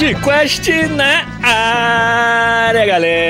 Podcast na área, galera!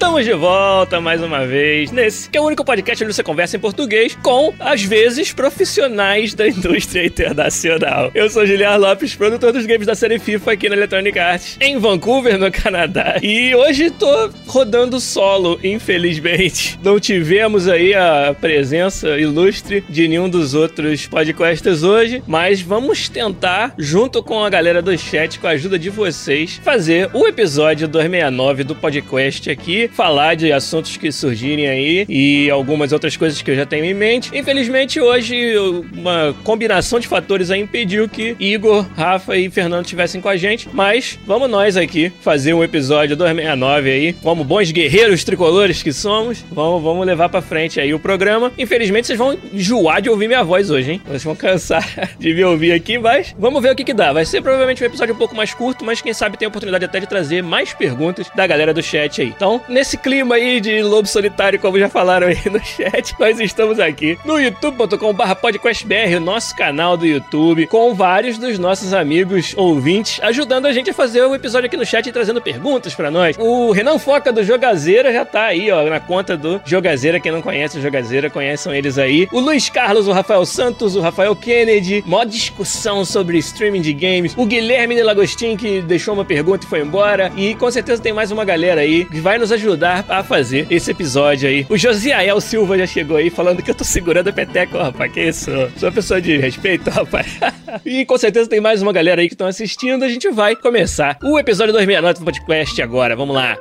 Estamos de volta mais uma vez nesse que é o único podcast onde você conversa em português com, às vezes, profissionais da indústria internacional. Eu sou Giliar Lopes, produtor dos games da série FIFA aqui na Electronic Arts, em Vancouver, no Canadá. E hoje tô rodando solo, infelizmente. Não tivemos aí a presença ilustre de nenhum dos outros podcasts hoje, mas vamos tentar, junto com a galera do chat, com a ajuda de vocês, fazer o episódio 269 do podcast aqui, falar de assuntos que surgirem aí e algumas outras coisas que eu já tenho em mente. Infelizmente, hoje, uma combinação de fatores aí impediu que Igor, Rafa e Fernando estivessem com a gente, mas vamos nós aqui fazer um episódio 269 aí, como bons guerreiros tricolores que somos, vamos, vamos levar pra frente aí o programa. Infelizmente, vocês vão enjoar de ouvir minha voz hoje, hein? Vocês vão cansar de me ouvir aqui, mas vamos ver o que que dá. Vai ser provavelmente um episódio um pouco mais curto, mas quem sabe tem a oportunidade até de trazer mais perguntas da galera do chat aí. Então, nesse clima aí de lobo solitário, como já falaram aí no chat, nós estamos aqui no youtube.com.br podcastbr, o nosso canal do YouTube, com vários dos nossos amigos ouvintes ajudando a gente a fazer o episódio aqui no chat e trazendo perguntas para nós. O Renan Foca do Jogazeira já tá aí, ó, na conta do Jogazeira. Quem não conhece o Jogazeira, conheçam eles aí. O Luiz Carlos, o Rafael Santos, o Rafael Kennedy, mó discussão sobre streaming de games. O Guilherme Lagostin, que deixou uma pergunta e foi embora. E com certeza tem mais uma galera aí que vai nos ajudar a fazer esse episódio aí. O Josiael Silva já chegou aí falando que eu tô segurando a peteca, rapaz. Que isso? Sou uma pessoa de respeito, rapaz. e com certeza tem mais uma galera aí que estão assistindo. A gente vai começar o episódio 269 do podcast agora. Vamos lá.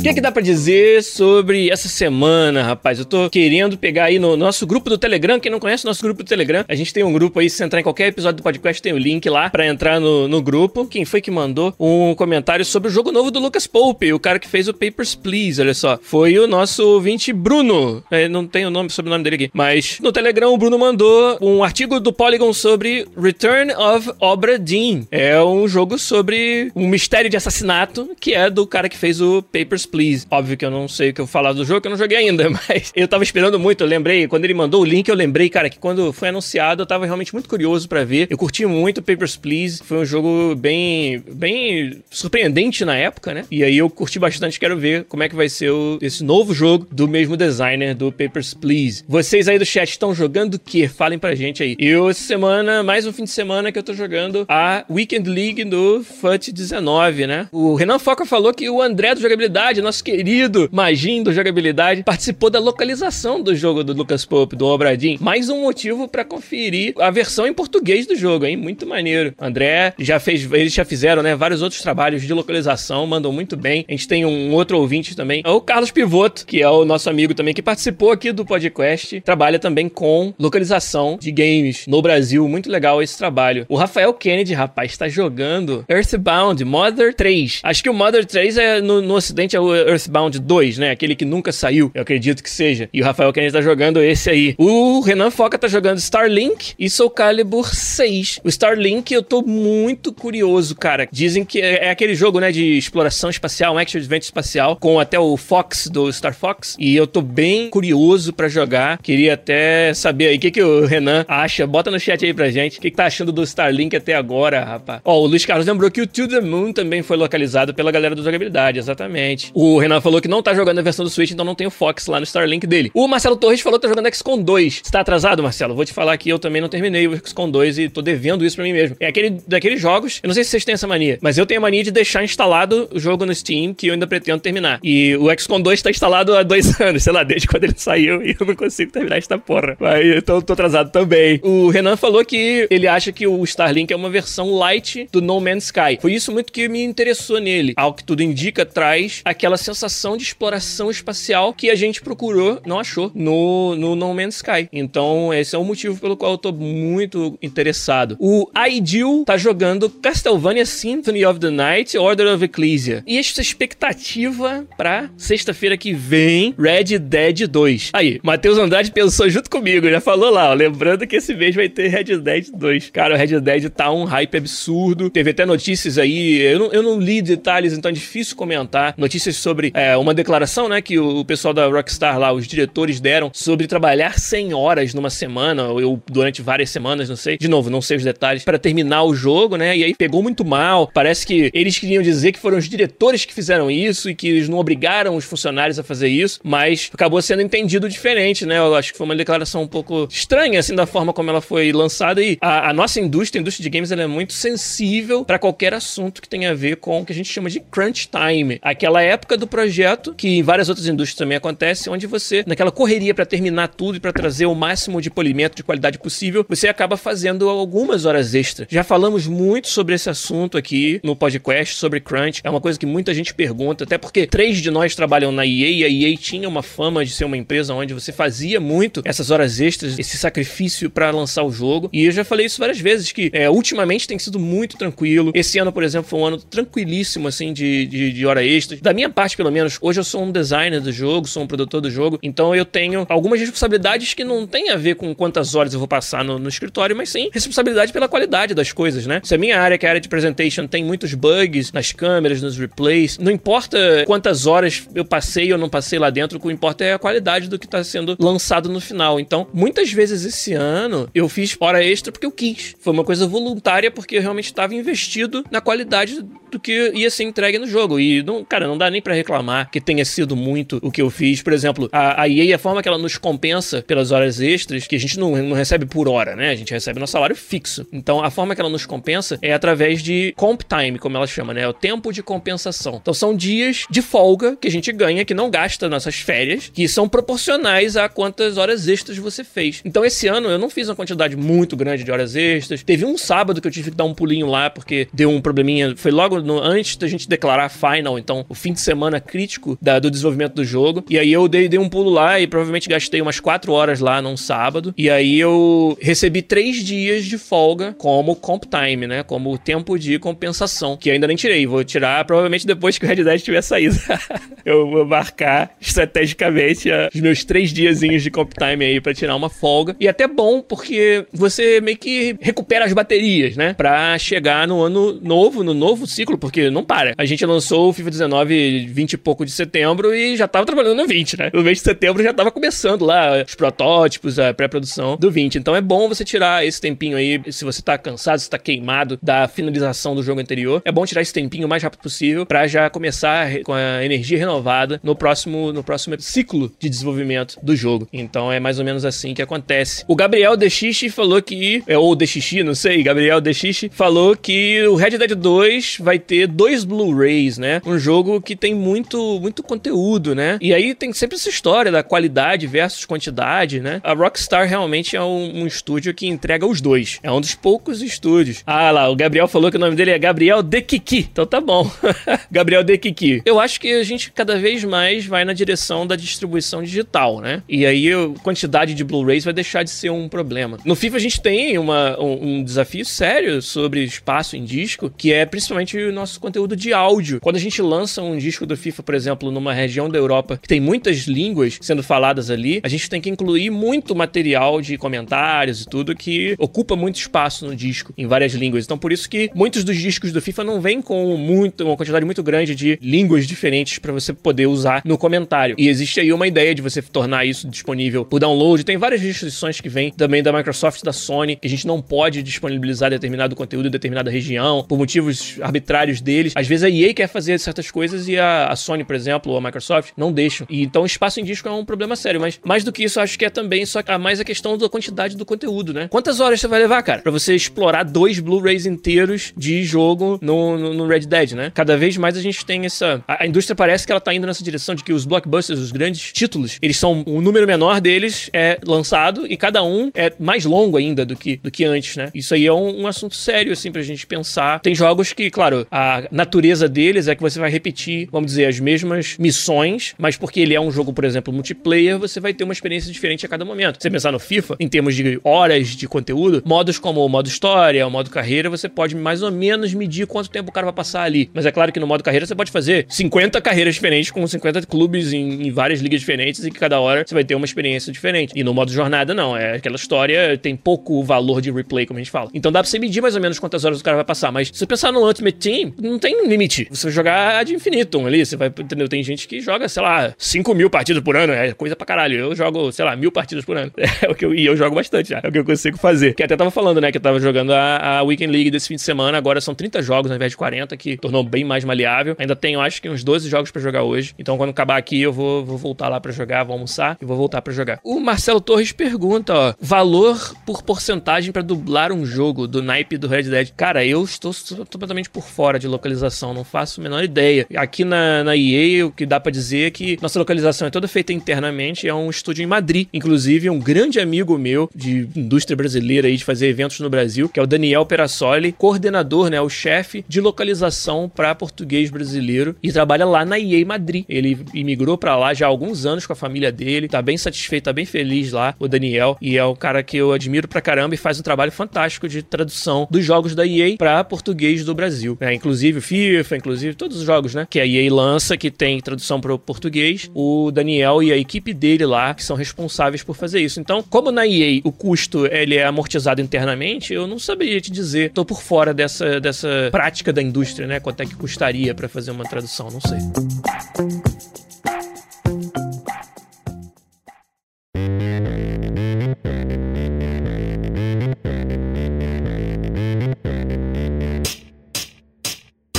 O que, que dá pra dizer sobre essa semana, rapaz? Eu tô querendo pegar aí no nosso grupo do Telegram. Quem não conhece o nosso grupo do Telegram, a gente tem um grupo aí. Se entrar em qualquer episódio do podcast, tem o link lá pra entrar no, no grupo. Quem foi que mandou um comentário sobre o jogo novo do Lucas Pope, o cara que fez o Papers, Please? Olha só. Foi o nosso ouvinte Bruno. É, não tem o nome, sobrenome dele aqui. Mas no Telegram, o Bruno mandou um artigo do Polygon sobre Return of Obra Dinn. É um jogo sobre um mistério de assassinato que é do cara que fez o Papers, Please. Óbvio que eu não sei o que eu vou falar do jogo, que eu não joguei ainda, mas eu tava esperando muito. Eu lembrei, quando ele mandou o link, eu lembrei, cara, que quando foi anunciado, eu tava realmente muito curioso para ver. Eu curti muito Papers, Please. Foi um jogo bem, bem surpreendente na época, né? E aí eu curti bastante, quero ver como é que vai ser o, esse novo jogo do mesmo designer do Papers, Please. Vocês aí do chat estão jogando o quê? Falem pra gente aí. Eu, essa semana, mais um fim de semana que eu tô jogando a Weekend League do FUT 19, né? O Renan Foca falou que o André do Jogabilidade, nosso querido Magin do Jogabilidade, participou da localização do jogo do Lucas Pope, do Obradim. Mais um motivo para conferir a versão em português do jogo, hein? Muito maneiro. André já fez, eles já fizeram, né, vários outros trabalhos de localização, mandam muito bem. A gente tem um outro ouvinte também, é o Carlos Pivoto, que é o nosso amigo também, que participou aqui do podcast, trabalha também com localização de games no Brasil. Muito legal esse trabalho. O Rafael Kennedy, rapaz, está jogando Earthbound Mother 3. Acho que o Mother 3 é no, no ocidente é o Earthbound 2, né? Aquele que nunca saiu, eu acredito que seja. E o Rafael Kennedy tá jogando esse aí. O Renan Foca tá jogando Starlink e Soul Calibur 6. O Starlink eu tô muito curioso, cara. Dizem que é, é aquele jogo, né, de exploração espacial, um action adventure espacial, com até o Fox do Star Fox. E eu tô bem curioso pra jogar. Queria até saber aí o que, que o Renan acha. Bota no chat aí pra gente. O que, que tá achando do Starlink até agora, rapaz? Ó, o Luiz Carlos lembrou que o To The Moon também foi localizado pela galera do jogabilidade, exatamente. O Renan falou que não tá jogando a versão do Switch, então não tem o Fox lá no Starlink dele. O Marcelo Torres falou que tá jogando XCOM 2. Você tá atrasado, Marcelo? Vou te falar que eu também não terminei o XCOM 2 e tô devendo isso pra mim mesmo. É aquele daqueles jogos, eu não sei se vocês têm essa mania, mas eu tenho a mania de deixar instalado o jogo no Steam que eu ainda pretendo terminar. E o XCOM 2 tá instalado há dois anos, sei lá, desde quando ele saiu e eu não consigo terminar esta porra. Mas então tô atrasado também. O Renan falou que ele acha que o Starlink é uma versão light do No Man's Sky. Foi isso muito que me interessou nele. Ao que tudo indica, traz aquela sensação de exploração espacial que a gente procurou, não achou, no, no No Man's Sky. Então, esse é o motivo pelo qual eu tô muito interessado. O Ideal tá jogando Castlevania Symphony of the Night, Order of Ecclesia. E esta expectativa pra sexta-feira que vem, Red Dead 2. Aí, Matheus Andrade pensou junto comigo, já falou lá, ó, lembrando que esse mês vai ter Red Dead 2. Cara, o Red Dead tá um hype absurdo. Teve até notícias aí, eu não, eu não li detalhes, então é difícil comentar. Notícias sobre é, uma declaração, né, que o, pessoal da Rockstar lá, os diretores deram sobre trabalhar 100 horas numa semana, ou durante várias semanas, não sei. De novo, não sei os detalhes, para terminar o jogo, né? E aí pegou muito mal. Parece que eles queriam dizer que foram os diretores que fizeram isso e que eles não obrigaram os funcionários a fazer isso, mas acabou sendo entendido diferente, né? Eu acho que foi uma declaração um pouco estranha, assim, da forma como ela foi lançada. E a, a nossa indústria, a indústria de games, ela é muito sensível para qualquer assunto que tenha a ver com o que a gente chama de crunch time. Aquela época do projeto, que em várias outras indústrias também acontece, onde você, naquela correria para terminar tudo e para trazer o máximo de polimento de qualidade possível, você acaba fazendo algumas horas extras. Já falamos muito sobre esse assunto aqui no podcast, sobre crunch. É uma coisa que muita gente pergunta, até porque três de nós trabalham na EA e a EA tinha uma fama de ser uma empresa onde você fazia muito essas horas extras, esse sacrifício para lançar o jogo. E eu já falei isso várias vezes, que é, ultimamente tem sido muito tranquilo. Esse ano, por exemplo, foi um ano tranquilíssimo, assim, de, de, de hora extra. Da minha parte, pelo menos, hoje eu sou um designer do jogo, sou um produtor do jogo, então eu tenho algumas responsabilidades que não tem a ver com quantas horas eu vou passar no, no escritório, mas sim responsabilidade pela qualidade das coisas, né? Se a minha área, que é a área de presentation, tem muitos bugs nas câmeras, nos replays, não importa quantas horas eu passei ou não passei lá dentro, o que importa é a qualidade do que está sendo lançado no final. Então, muitas vezes esse ano eu fiz hora extra porque eu quis. Foi uma coisa voluntária porque eu realmente estava investido na qualidade do que ia ser entregue no jogo. E, não, cara, não dá nem para reclamar que tenha sido muito o que eu fiz. Por exemplo, a, a EA, a forma que ela nos compensa pelas horas extras, que a gente não, não recebe por hora, né? A gente recebe no salário fixo. Então, a forma que ela nos compensa é através de comp time, como ela chama, né? É o tempo de compensação. Então, são dias de folga que a gente ganha, que não gasta nossas férias, que são proporcionais a quantas horas extras você fez. Então, esse ano eu não fiz uma quantidade muito grande de horas extras. Teve um sábado que eu tive que dar um pulinho lá, porque deu um probleminha. Foi logo no, antes da gente declarar final, então o fim de semana crítico da, do desenvolvimento do jogo. E aí eu dei, dei um pulo lá e provavelmente gastei umas 4 horas lá num sábado. E aí eu recebi 3 dias de folga como comp time, né? Como tempo de compensação, que ainda nem tirei. Vou tirar provavelmente depois que o Red Dead tiver saído. eu vou marcar estrategicamente os meus 3 diazinhos de comp time aí para tirar uma folga. E até bom, porque você meio que recupera as baterias, né? Pra chegar no ano novo, no novo ciclo, porque não para. A gente lançou o FIFA 19 20 e pouco de setembro e já tava trabalhando no 20, né? No mês de setembro já tava começando lá os protótipos, a pré-produção do 20. Então é bom você tirar esse tempinho aí, se você tá cansado, se tá queimado da finalização do jogo anterior. É bom tirar esse tempinho o mais rápido possível para já começar com a energia renovada no próximo, no próximo ciclo de desenvolvimento do jogo. Então é mais ou menos assim que acontece. O Gabriel DX falou que, é, ou DXX, não sei, Gabriel DX falou que o Red Dead 2 vai ter dois Blu-rays, né? Um jogo que tem muito, muito conteúdo, né? E aí tem sempre essa história da qualidade versus quantidade, né? A Rockstar realmente é um, um estúdio que entrega os dois. É um dos poucos estúdios. Ah lá, o Gabriel falou que o nome dele é Gabriel Dekiki. Então tá bom. Gabriel Dekiki. Eu acho que a gente cada vez mais vai na direção da distribuição digital, né? E aí a quantidade de Blu-rays vai deixar de ser um problema. No FIFA a gente tem uma, um, um desafio sério sobre espaço em disco, que é principalmente o nosso conteúdo de áudio. Quando a gente lança um disco do FIFA, por exemplo, numa região da Europa que tem muitas línguas sendo faladas ali, a gente tem que incluir muito material de comentários e tudo que ocupa muito espaço no disco em várias línguas. Então por isso que muitos dos discos do FIFA não vêm com muito, uma quantidade muito grande de línguas diferentes para você poder usar no comentário. E existe aí uma ideia de você tornar isso disponível por download. Tem várias restrições que vêm também da Microsoft, da Sony, que a gente não pode disponibilizar determinado conteúdo em determinada região por motivos arbitrários deles. Às vezes a EA quer fazer certas coisas e a, a, Sony, por exemplo, ou a Microsoft, não deixam. E, então, espaço em disco é um problema sério. Mas mais do que isso, acho que é também só a mais a questão da quantidade do conteúdo, né? Quantas horas você vai levar, cara, pra você explorar dois Blu-rays inteiros de jogo no, no, no, Red Dead, né? Cada vez mais a gente tem essa. A, a, indústria parece que ela tá indo nessa direção de que os blockbusters, os grandes títulos, eles são. O número menor deles é lançado e cada um é mais longo ainda do que, do que antes, né? Isso aí é um, um assunto sério, assim, pra gente pensar. Tem jogos que, claro, a natureza deles é que você vai repetir, vamos dizer, as mesmas missões, mas porque ele é um jogo, por exemplo, multiplayer, você vai ter uma experiência diferente a cada momento. Você pensar no FIFA, em termos de horas de conteúdo, modos como o modo história, o modo carreira, você pode mais ou menos medir quanto tempo o cara vai passar ali. Mas é claro que no modo carreira você pode fazer 50 carreiras diferentes com 50 clubes em, em várias ligas diferentes e que cada hora você vai ter uma experiência diferente. E no modo jornada, não. É aquela história tem pouco valor de replay, como a gente fala. Então dá pra você medir mais ou menos quantas horas o cara vai passar. Mas se você pensar no Ultimate Team, não tem limite. Você vai jogar de infinitum ali. Você vai, entendeu? Tem gente que joga, sei lá, 5 mil partidas por ano. É coisa pra caralho. Eu jogo, sei lá, mil partidas por ano. É o que eu, e eu jogo bastante já. É o que eu consigo fazer. Que até tava falando, né? Que eu tava jogando a, a Weekend League desse fim de semana. Agora são 30 jogos ao invés de 40, que tornou bem mais maleável. Ainda tenho, acho que, uns 12 jogos para jogar hoje. Então, quando acabar aqui, eu vou, vou voltar lá para jogar, vou almoçar e vou voltar para jogar. O Marcelo Torres pergunta, ó, valor por porcentagem para dublar um jogo do naipe do Red Dead. Cara, eu estou completamente por fora de localização, não faço a menor ideia. Aqui na, na EA, o que dá para dizer é que nossa localização é toda feita internamente, é um estúdio em Madrid. Inclusive, um grande amigo meu de indústria brasileira aí, de fazer eventos no Brasil, que é o Daniel Perassoli, coordenador, né, o chefe de localização para português brasileiro e trabalha lá na EA Madrid. Ele imigrou para lá já há alguns anos com a família dele, tá bem satisfeito, tá bem feliz lá, o Daniel, e é um cara que eu admiro pra caramba e faz um trabalho fantástico de tradução dos jogos da EA para português do Brasil. Né? Inclusive FIFA, inclusive todos os jogos, né, que a EA lança que tem tradução para o português, o Daniel e a equipe dele lá que são responsáveis por fazer isso. Então, como na EA o custo ele é amortizado internamente, eu não saberia te dizer, tô por fora dessa, dessa prática da indústria, né, quanto é que custaria para fazer uma tradução, não sei.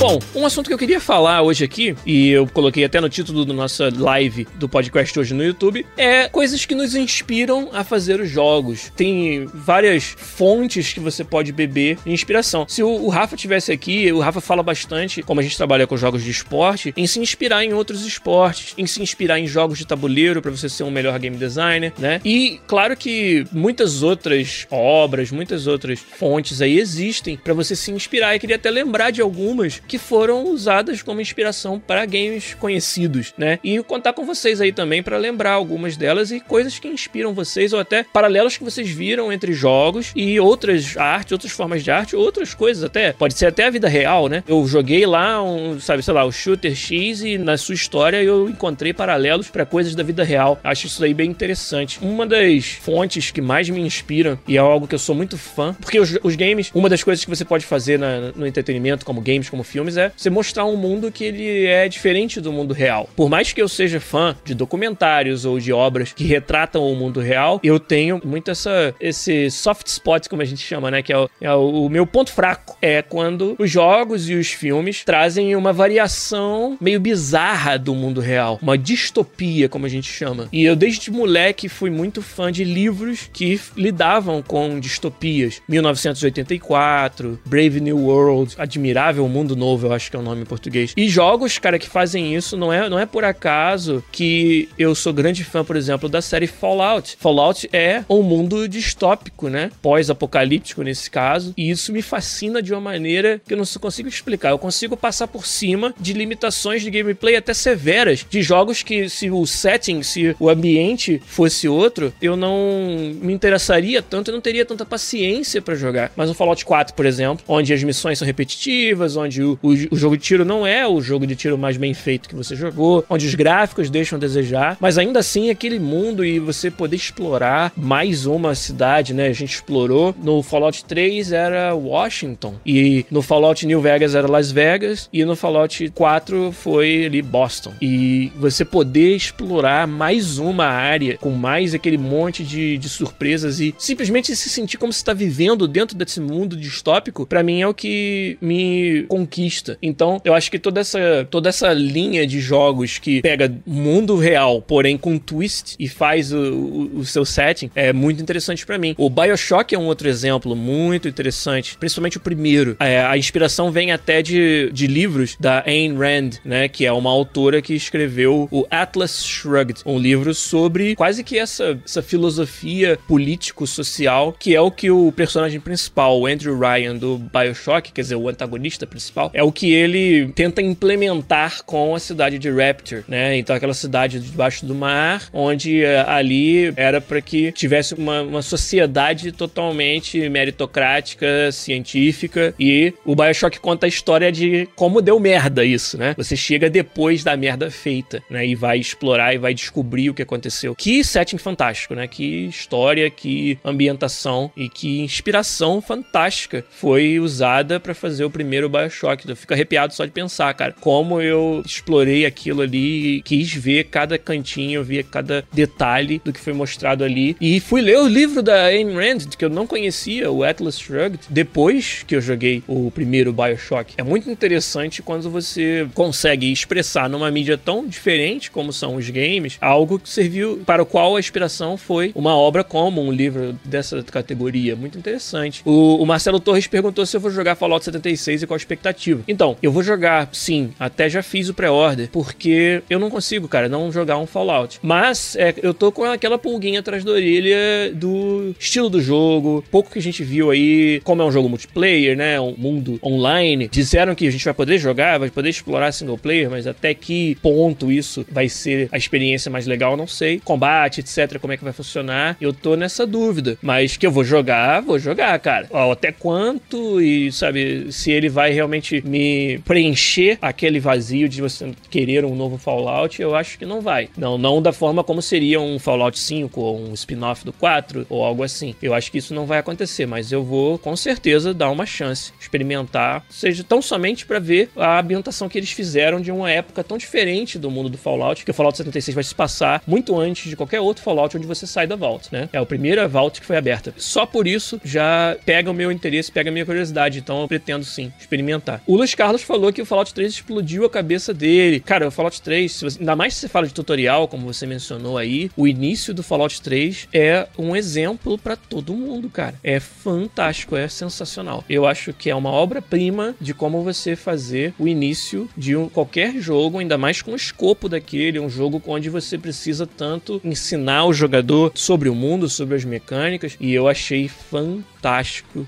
Bom, um assunto que eu queria falar hoje aqui, e eu coloquei até no título da nossa live do podcast hoje no YouTube, é coisas que nos inspiram a fazer os jogos. Tem várias fontes que você pode beber de inspiração. Se o, Rafa tivesse aqui, o Rafa fala bastante, como a gente trabalha com jogos de esporte, em se inspirar em outros esportes, em se inspirar em jogos de tabuleiro para você ser um melhor game designer, né? E claro que muitas outras obras, muitas outras fontes aí existem para você se inspirar. Eu queria até lembrar de algumas que foram usadas como inspiração para games conhecidos, né? E contar com vocês aí também para lembrar algumas delas e coisas que inspiram vocês ou até paralelos que vocês viram entre jogos e outras artes, outras formas de arte, outras coisas até. Pode ser até a vida real, né? Eu joguei lá um, sabe, sei lá, o Shooter X e na sua história eu encontrei paralelos para coisas da vida real. Acho isso aí bem interessante. Uma das fontes que mais me inspiram e é algo que eu sou muito fã, porque os, os games, uma das coisas que você pode fazer na, no entretenimento, como games, como filmes, filmes é você mostrar um mundo que ele é diferente do mundo real. Por mais que eu seja fã de documentários ou de obras que retratam o mundo real, eu tenho muito essa, esse soft spot, como a gente chama, né? Que é o, é o meu ponto fraco. É quando os jogos e os filmes trazem uma variação meio bizarra do mundo real. Uma distopia, como a gente chama. E eu, desde moleque, fui muito fã de livros que lidavam com distopias. 1984, Brave New World, Admirável Mundo Novo Novo, eu acho que é o nome em português. E jogos, cara, que fazem isso, não é, não é por acaso que eu sou grande fã, por exemplo, da série Fallout. Fallout é um mundo distópico, né? Pós-apocalíptico nesse caso. E isso me fascina de uma maneira que eu não consigo explicar. Eu consigo passar por cima de limitações de gameplay até severas de jogos que, se o setting, se o ambiente fosse outro, eu não me interessaria tanto, eu não teria tanta paciência para jogar. Mas o Fallout 4, por exemplo, onde as missões são repetitivas, onde o, o, o, jogo de tiro não é o jogo de tiro mais bem feito que você jogou, onde os gráficos deixam a desejar, mas ainda assim aquele mundo e você poder explorar mais uma cidade, né? A gente explorou no Fallout 3 era Washington e no Fallout New Vegas era Las Vegas e no Fallout 4 foi ali Boston. E você poder explorar mais uma área com mais aquele monte de, de surpresas e simplesmente se sentir como se está vivendo dentro desse mundo distópico, para mim é o que me conquista conquista. Então, eu acho que toda essa, toda essa linha de jogos que pega mundo real, porém com twist e faz o, o, o seu setting, é muito interessante para mim. O BioShock é um outro exemplo muito interessante, principalmente o primeiro. É, a inspiração vem até de, de livros da Ayn Rand, né, que é uma autora que escreveu o Atlas Shrugged, um livro sobre quase que essa, essa filosofia político-social, que é o que o personagem principal, o Andrew Ryan do BioShock, quer dizer, o antagonista principal, é o que ele tenta implementar com a cidade de Rapture, né? Então aquela cidade debaixo do mar, onde uh, ali era para que tivesse uma, uma sociedade totalmente meritocrática, científica, e o BioShock conta a história de como deu merda isso, né? Você chega depois da merda feita, né? E vai explorar e vai descobrir o que aconteceu. Que setting fantástico, né? Que história, que ambientação e que inspiração fantástica foi usada para fazer o primeiro BioShock. Eu fico arrepiado só de pensar, cara, como eu explorei aquilo ali, quis ver cada cantinho, ver cada detalhe do que foi mostrado ali. E fui ler o livro da Ayn Rand, que eu não conhecia, o Atlas Shrugged, depois que eu joguei o primeiro BioShock. É muito interessante quando você consegue expressar numa mídia tão diferente como são os games, algo que serviu para o qual a inspiração foi uma obra como um livro dessa categoria. Muito interessante. O, o Marcelo Torres perguntou se eu vou jogar Fallout 76 e qual a expectativa. Então, eu vou jogar, sim, até já fiz o pré-order, porque eu não consigo, cara, não jogar um Fallout. Mas é, eu tô com aquela pulguinha atrás da orelha do estilo do jogo, pouco que a gente viu aí, como é um jogo multiplayer, né, um mundo online. Disseram que a gente vai poder jogar, vai poder explorar single player, mas até que ponto isso vai ser a experiência mais legal, não sei. Combate, etc, como é que vai funcionar, eu tô nessa dúvida. Mas que eu vou jogar, vou jogar, cara. Ó, até quanto e, sabe, se ele vai realmente me preencher aquele vazio de você querer um novo Fallout, eu acho que não vai. Não, não da forma como seria um Fallout 5 ou um spin-off do 4 ou algo assim. Eu acho que isso não vai acontecer, mas eu vou com certeza dar uma chance, experimentar, seja tão somente para ver a ambientação que eles fizeram de uma época tão diferente do mundo do Fallout, que o Fallout 76 vai se passar muito antes de qualquer outro Fallout onde você sai da Vault, né? É a primeira Vault que foi aberta. Só por isso já pega o meu interesse, pega a minha curiosidade, então eu pretendo sim experimentar. O Luiz Carlos falou que o Fallout 3 explodiu a cabeça dele. Cara, o Fallout 3, você, ainda mais se você fala de tutorial, como você mencionou aí, o início do Fallout 3 é um exemplo para todo mundo, cara. É fantástico, é sensacional. Eu acho que é uma obra-prima de como você fazer o início de um, qualquer jogo, ainda mais com o escopo daquele, um jogo onde você precisa tanto ensinar o jogador sobre o mundo, sobre as mecânicas, e eu achei fantástico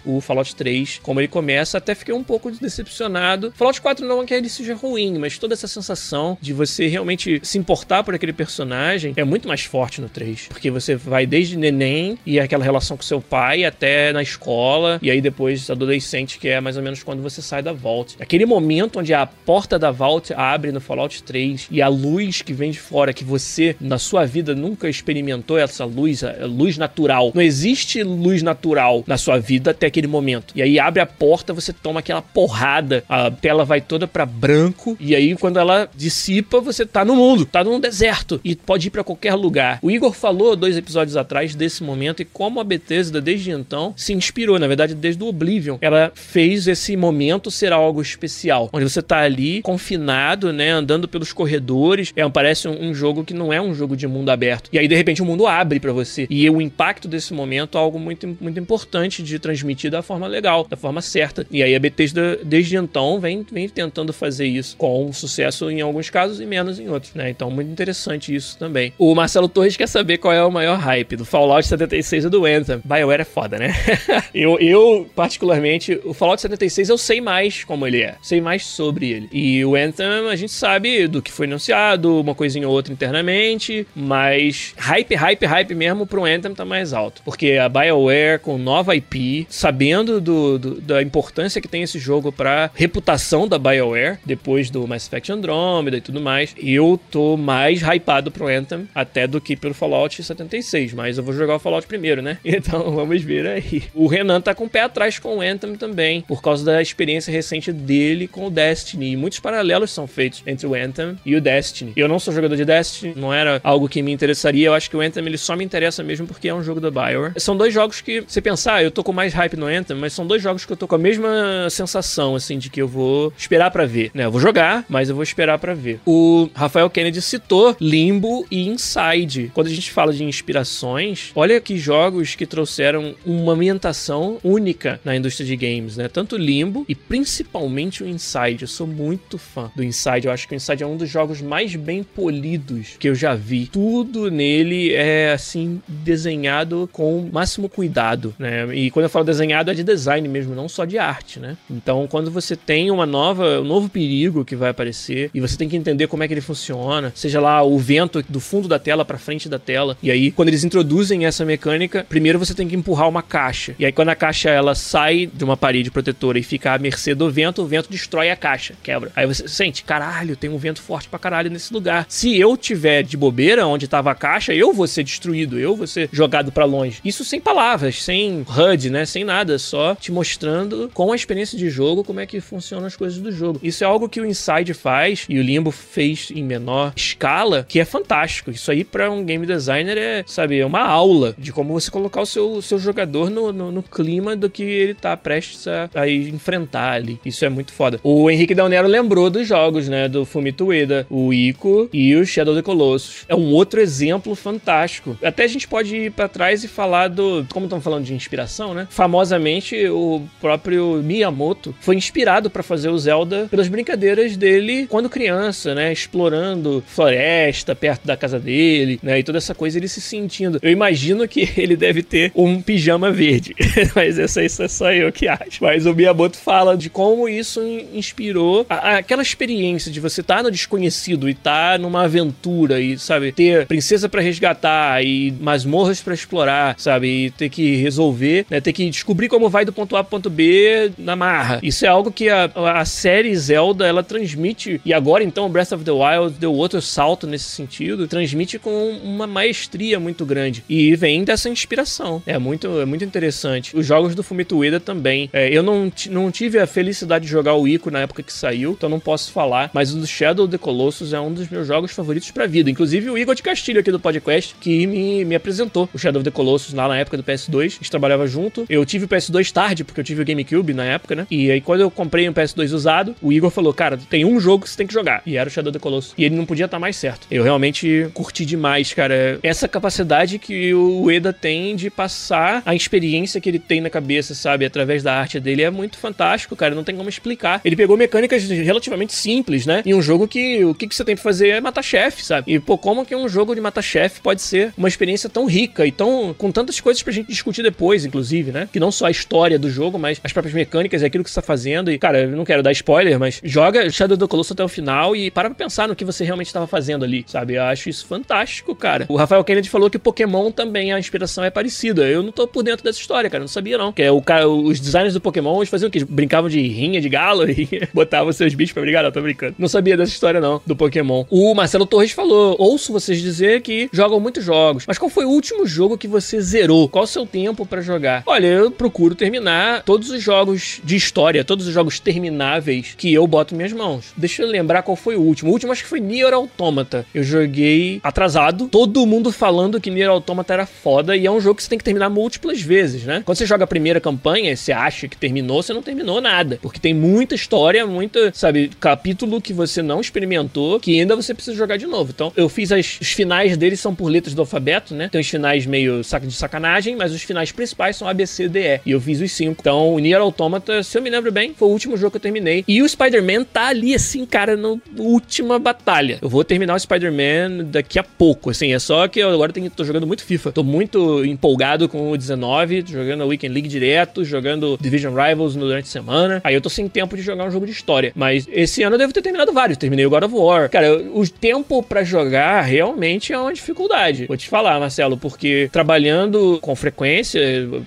o Fallout 3, como ele começa, até fiquei um pouco decepcionado. Fallout 4 não é que ele seja ruim, mas toda essa sensação de você realmente se importar por aquele personagem é muito mais forte no 3, porque você vai desde neném e aquela relação com seu pai até na escola, e aí depois adolescente, que é mais ou menos quando você sai da Vault. Aquele momento onde a porta da Vault abre no Fallout 3 e a luz que vem de fora, que você na sua vida nunca experimentou essa luz, luz natural. Não existe luz natural na sua vida até aquele momento. E aí abre a porta, você toma aquela porrada, a tela vai toda para branco, e aí quando ela dissipa, você tá no mundo, tá num deserto e pode ir para qualquer lugar. O Igor falou dois episódios atrás desse momento e como a Bethesda desde então se inspirou, na verdade, desde o Oblivion. Ela fez esse momento ser algo especial, onde você tá ali confinado, né, andando pelos corredores. É, parece um, um jogo que não é um jogo de mundo aberto. E aí de repente o mundo abre para você. E o impacto desse momento é algo muito muito importante de transmitir da forma legal, da forma certa. E aí a Bethesda desde então vem vem tentando fazer isso com sucesso em alguns casos e menos em outros, né? Então muito interessante isso também. O Marcelo Torres quer saber qual é o maior hype do Fallout 76 ou do Anthem. BioWare é foda, né? eu, eu, particularmente, o Fallout 76 eu sei mais como ele é. Sei mais sobre ele. E o Anthem a gente sabe do que foi anunciado, uma coisinha ou outra internamente, mas hype, hype, hype mesmo pro Anthem tá mais alto. Porque a BioWare com nova IP, sabendo do, do, da importância que tem esse jogo pra reputação da BioWare, depois do Mass Effect Andromeda e tudo mais, eu tô mais hypado pro Anthem até do que pelo Fallout 76, mas eu vou jogar o Fallout primeiro, né? Então vamos ver aí. O Renan tá com o pé atrás com o Anthem também, por causa da experiência recente dele com o Destiny. E muitos paralelos são feitos entre o Anthem e o Destiny. Eu não sou jogador de Destiny, não era algo que me interessaria. Eu acho que o Anthem ele só me interessa mesmo porque é um jogo da BioWare. São dois jogos que, você pensar, eu tô com mais hype no Anthem, mas são dois jogos que eu tô com a mesma sensação, assim, de que eu vou esperar para ver, né? Eu vou jogar, mas eu vou esperar para ver. O Rafael Kennedy citou Limbo e Inside. Quando a gente fala de inspirações, olha que jogos que trouxeram uma ambientação única na indústria de games, né? Tanto Limbo e principalmente o Inside. Eu sou muito fã do Inside. Eu acho que o Inside é um dos jogos mais bem polidos que eu já vi. Tudo nele é assim desenhado com o máximo cuidado, né? E quando eu falo desenhado é de design mesmo, não só de arte, né? Então, quando você tem uma nova, um novo perigo que vai aparecer e você tem que entender como é que ele funciona, seja lá o vento do fundo da tela para frente da tela. E aí, quando eles introduzem essa mecânica, primeiro você tem que empurrar uma caixa. E aí, quando a caixa ela sai de uma parede protetora e fica à mercê do vento, o vento destrói a caixa, quebra. Aí você sente, caralho, tem um vento forte pra caralho nesse lugar. Se eu tiver de bobeira onde tava a caixa, eu vou ser destruído, eu vou ser jogado para longe. Isso sem palavras, sem HUD, né? Sem nada, só te mostrando com a experiência de jogo como é que funcionam as coisas do jogo. Isso é algo que o Inside faz e o Limbo fez em menor escala, que é fantástico. Isso aí para um game designer é, sabe, é uma aula de como você colocar o seu, seu jogador no, no, no clima do que ele tá prestes a, a enfrentar ali. Isso é muito foda. O Henrique Del Nero lembrou dos jogos, né, do Fumito Ueda, o Ico e o Shadow of the Colossus. É um outro exemplo fantástico. Até a gente pode ir para trás e falar do, como estamos falando de inspiração, né? Famosamente o próprio Miyamoto foi inspirado para fazer o Zelda pelas brincadeiras dele quando criança, né, explorando floresta perto da casa dele, né, e toda essa coisa ele se sentindo. Eu imagino que ele deve ter um pijama verde, mas essa isso é só eu que acho. Mas o Miyamoto fala de como isso inspirou a, aquela experiência de você estar tá no desconhecido e estar tá numa aventura e, sabe, ter princesa para resgatar e masmorras para explorar, sabe, e ter que resolver, né, ter que descobrir como vai do ponto A pro ponto B na marra. Isso é algo que a, a série Zelda ela transmite e agora então Breath of the Wild deu outro salto nesse sentido, transmite com uma maestria muito grande e vem dessa inspiração. É muito, é muito interessante. Os jogos do Fumito Ueda também. É, eu não, não tive a felicidade de jogar o Ico na época que saiu, então não posso falar, mas o do Shadow of the Colossus é um dos meus jogos favoritos pra vida. Inclusive o Igor de Castilho aqui do podcast, que me, me apresentou o Shadow of the Colossus lá na época do PS2. A gente trabalhava junto. Eu tive o PS2 tarde, porque eu tive o GameCube na época, né? E aí quando eu comprei um PS2 usado, o Igor falou, cara, tem um jogo que você tem que jogar. E era o Shadow the Colossus. E ele não podia estar mais certo. Eu realmente curti demais, cara. Essa capacidade que o Eda tem de passar a experiência que ele tem na cabeça, sabe? Através da arte dele é muito fantástico, cara. Não tem como explicar. Ele pegou mecânicas relativamente simples, né? Em um jogo que o que, que você tem que fazer é matar chefe, sabe? E, pô, como que um jogo de matar chefe pode ser uma experiência tão rica e tão. com tantas coisas pra gente discutir depois, inclusive, né? Que não só a história do jogo, mas as próprias mecânicas e aquilo que você tá fazendo. E, cara, eu não quero dar spoiler, mas joga Shadow do Colossus até o final e para pra pensar no que você realmente estava fazendo ali, sabe? Eu acho isso fantástico, cara. O Rafael Kennedy falou que Pokémon também a inspiração é parecida. Eu não tô por dentro dessa história, cara. Eu não sabia, não. Que é o cara, os designers do Pokémon eles faziam o quê? Brincavam de rinha de galo e botavam seus bichos pra brigar. Não, tô brincando. Não sabia dessa história, não, do Pokémon. O Marcelo Torres falou: ouço vocês dizer que jogam muitos jogos. Mas qual foi o último jogo que você zerou? Qual o seu tempo para jogar? Olha, eu procuro terminar todos os jogos de história, todos os jogos termináveis que eu boto minhas mãos. Deixa eu lembrar qual foi o último. O último acho que foi Nier Automata. Eu joguei atrasado, todo mundo falando que Nier Automata era foda e é um jogo que você tem que terminar múltiplas vezes, né? Quando você joga a primeira campanha, você acha que terminou, você não terminou nada, porque tem muita história, muita, sabe, capítulo que você não experimentou, que ainda você precisa jogar de novo. Então, eu fiz as, os finais deles são por letras do alfabeto, né? Tem os finais meio saco de sacanagem, mas os finais principais são A, B, C, D, E. E eu fiz os cinco. Então, o Nier Automata, se eu me lembro bem, foi o último jogo que eu terminei. E o Spider-Man tá ali, assim, cara, na última batalha. Eu vou terminar o Spider-Man daqui a pouco, assim. É só que eu agora tenho, tô jogando muito FIFA. Tô muito empolgado com o 19, jogando a Weekend League direto, jogando Division Rivals durante a semana. Aí eu tô sem tempo de jogar um jogo de história. Mas esse ano eu devo ter terminado vários. Terminei o God of War. Cara, o tempo para jogar realmente é uma dificuldade. Vou te falar, Marcelo, porque trabalhando com frequência,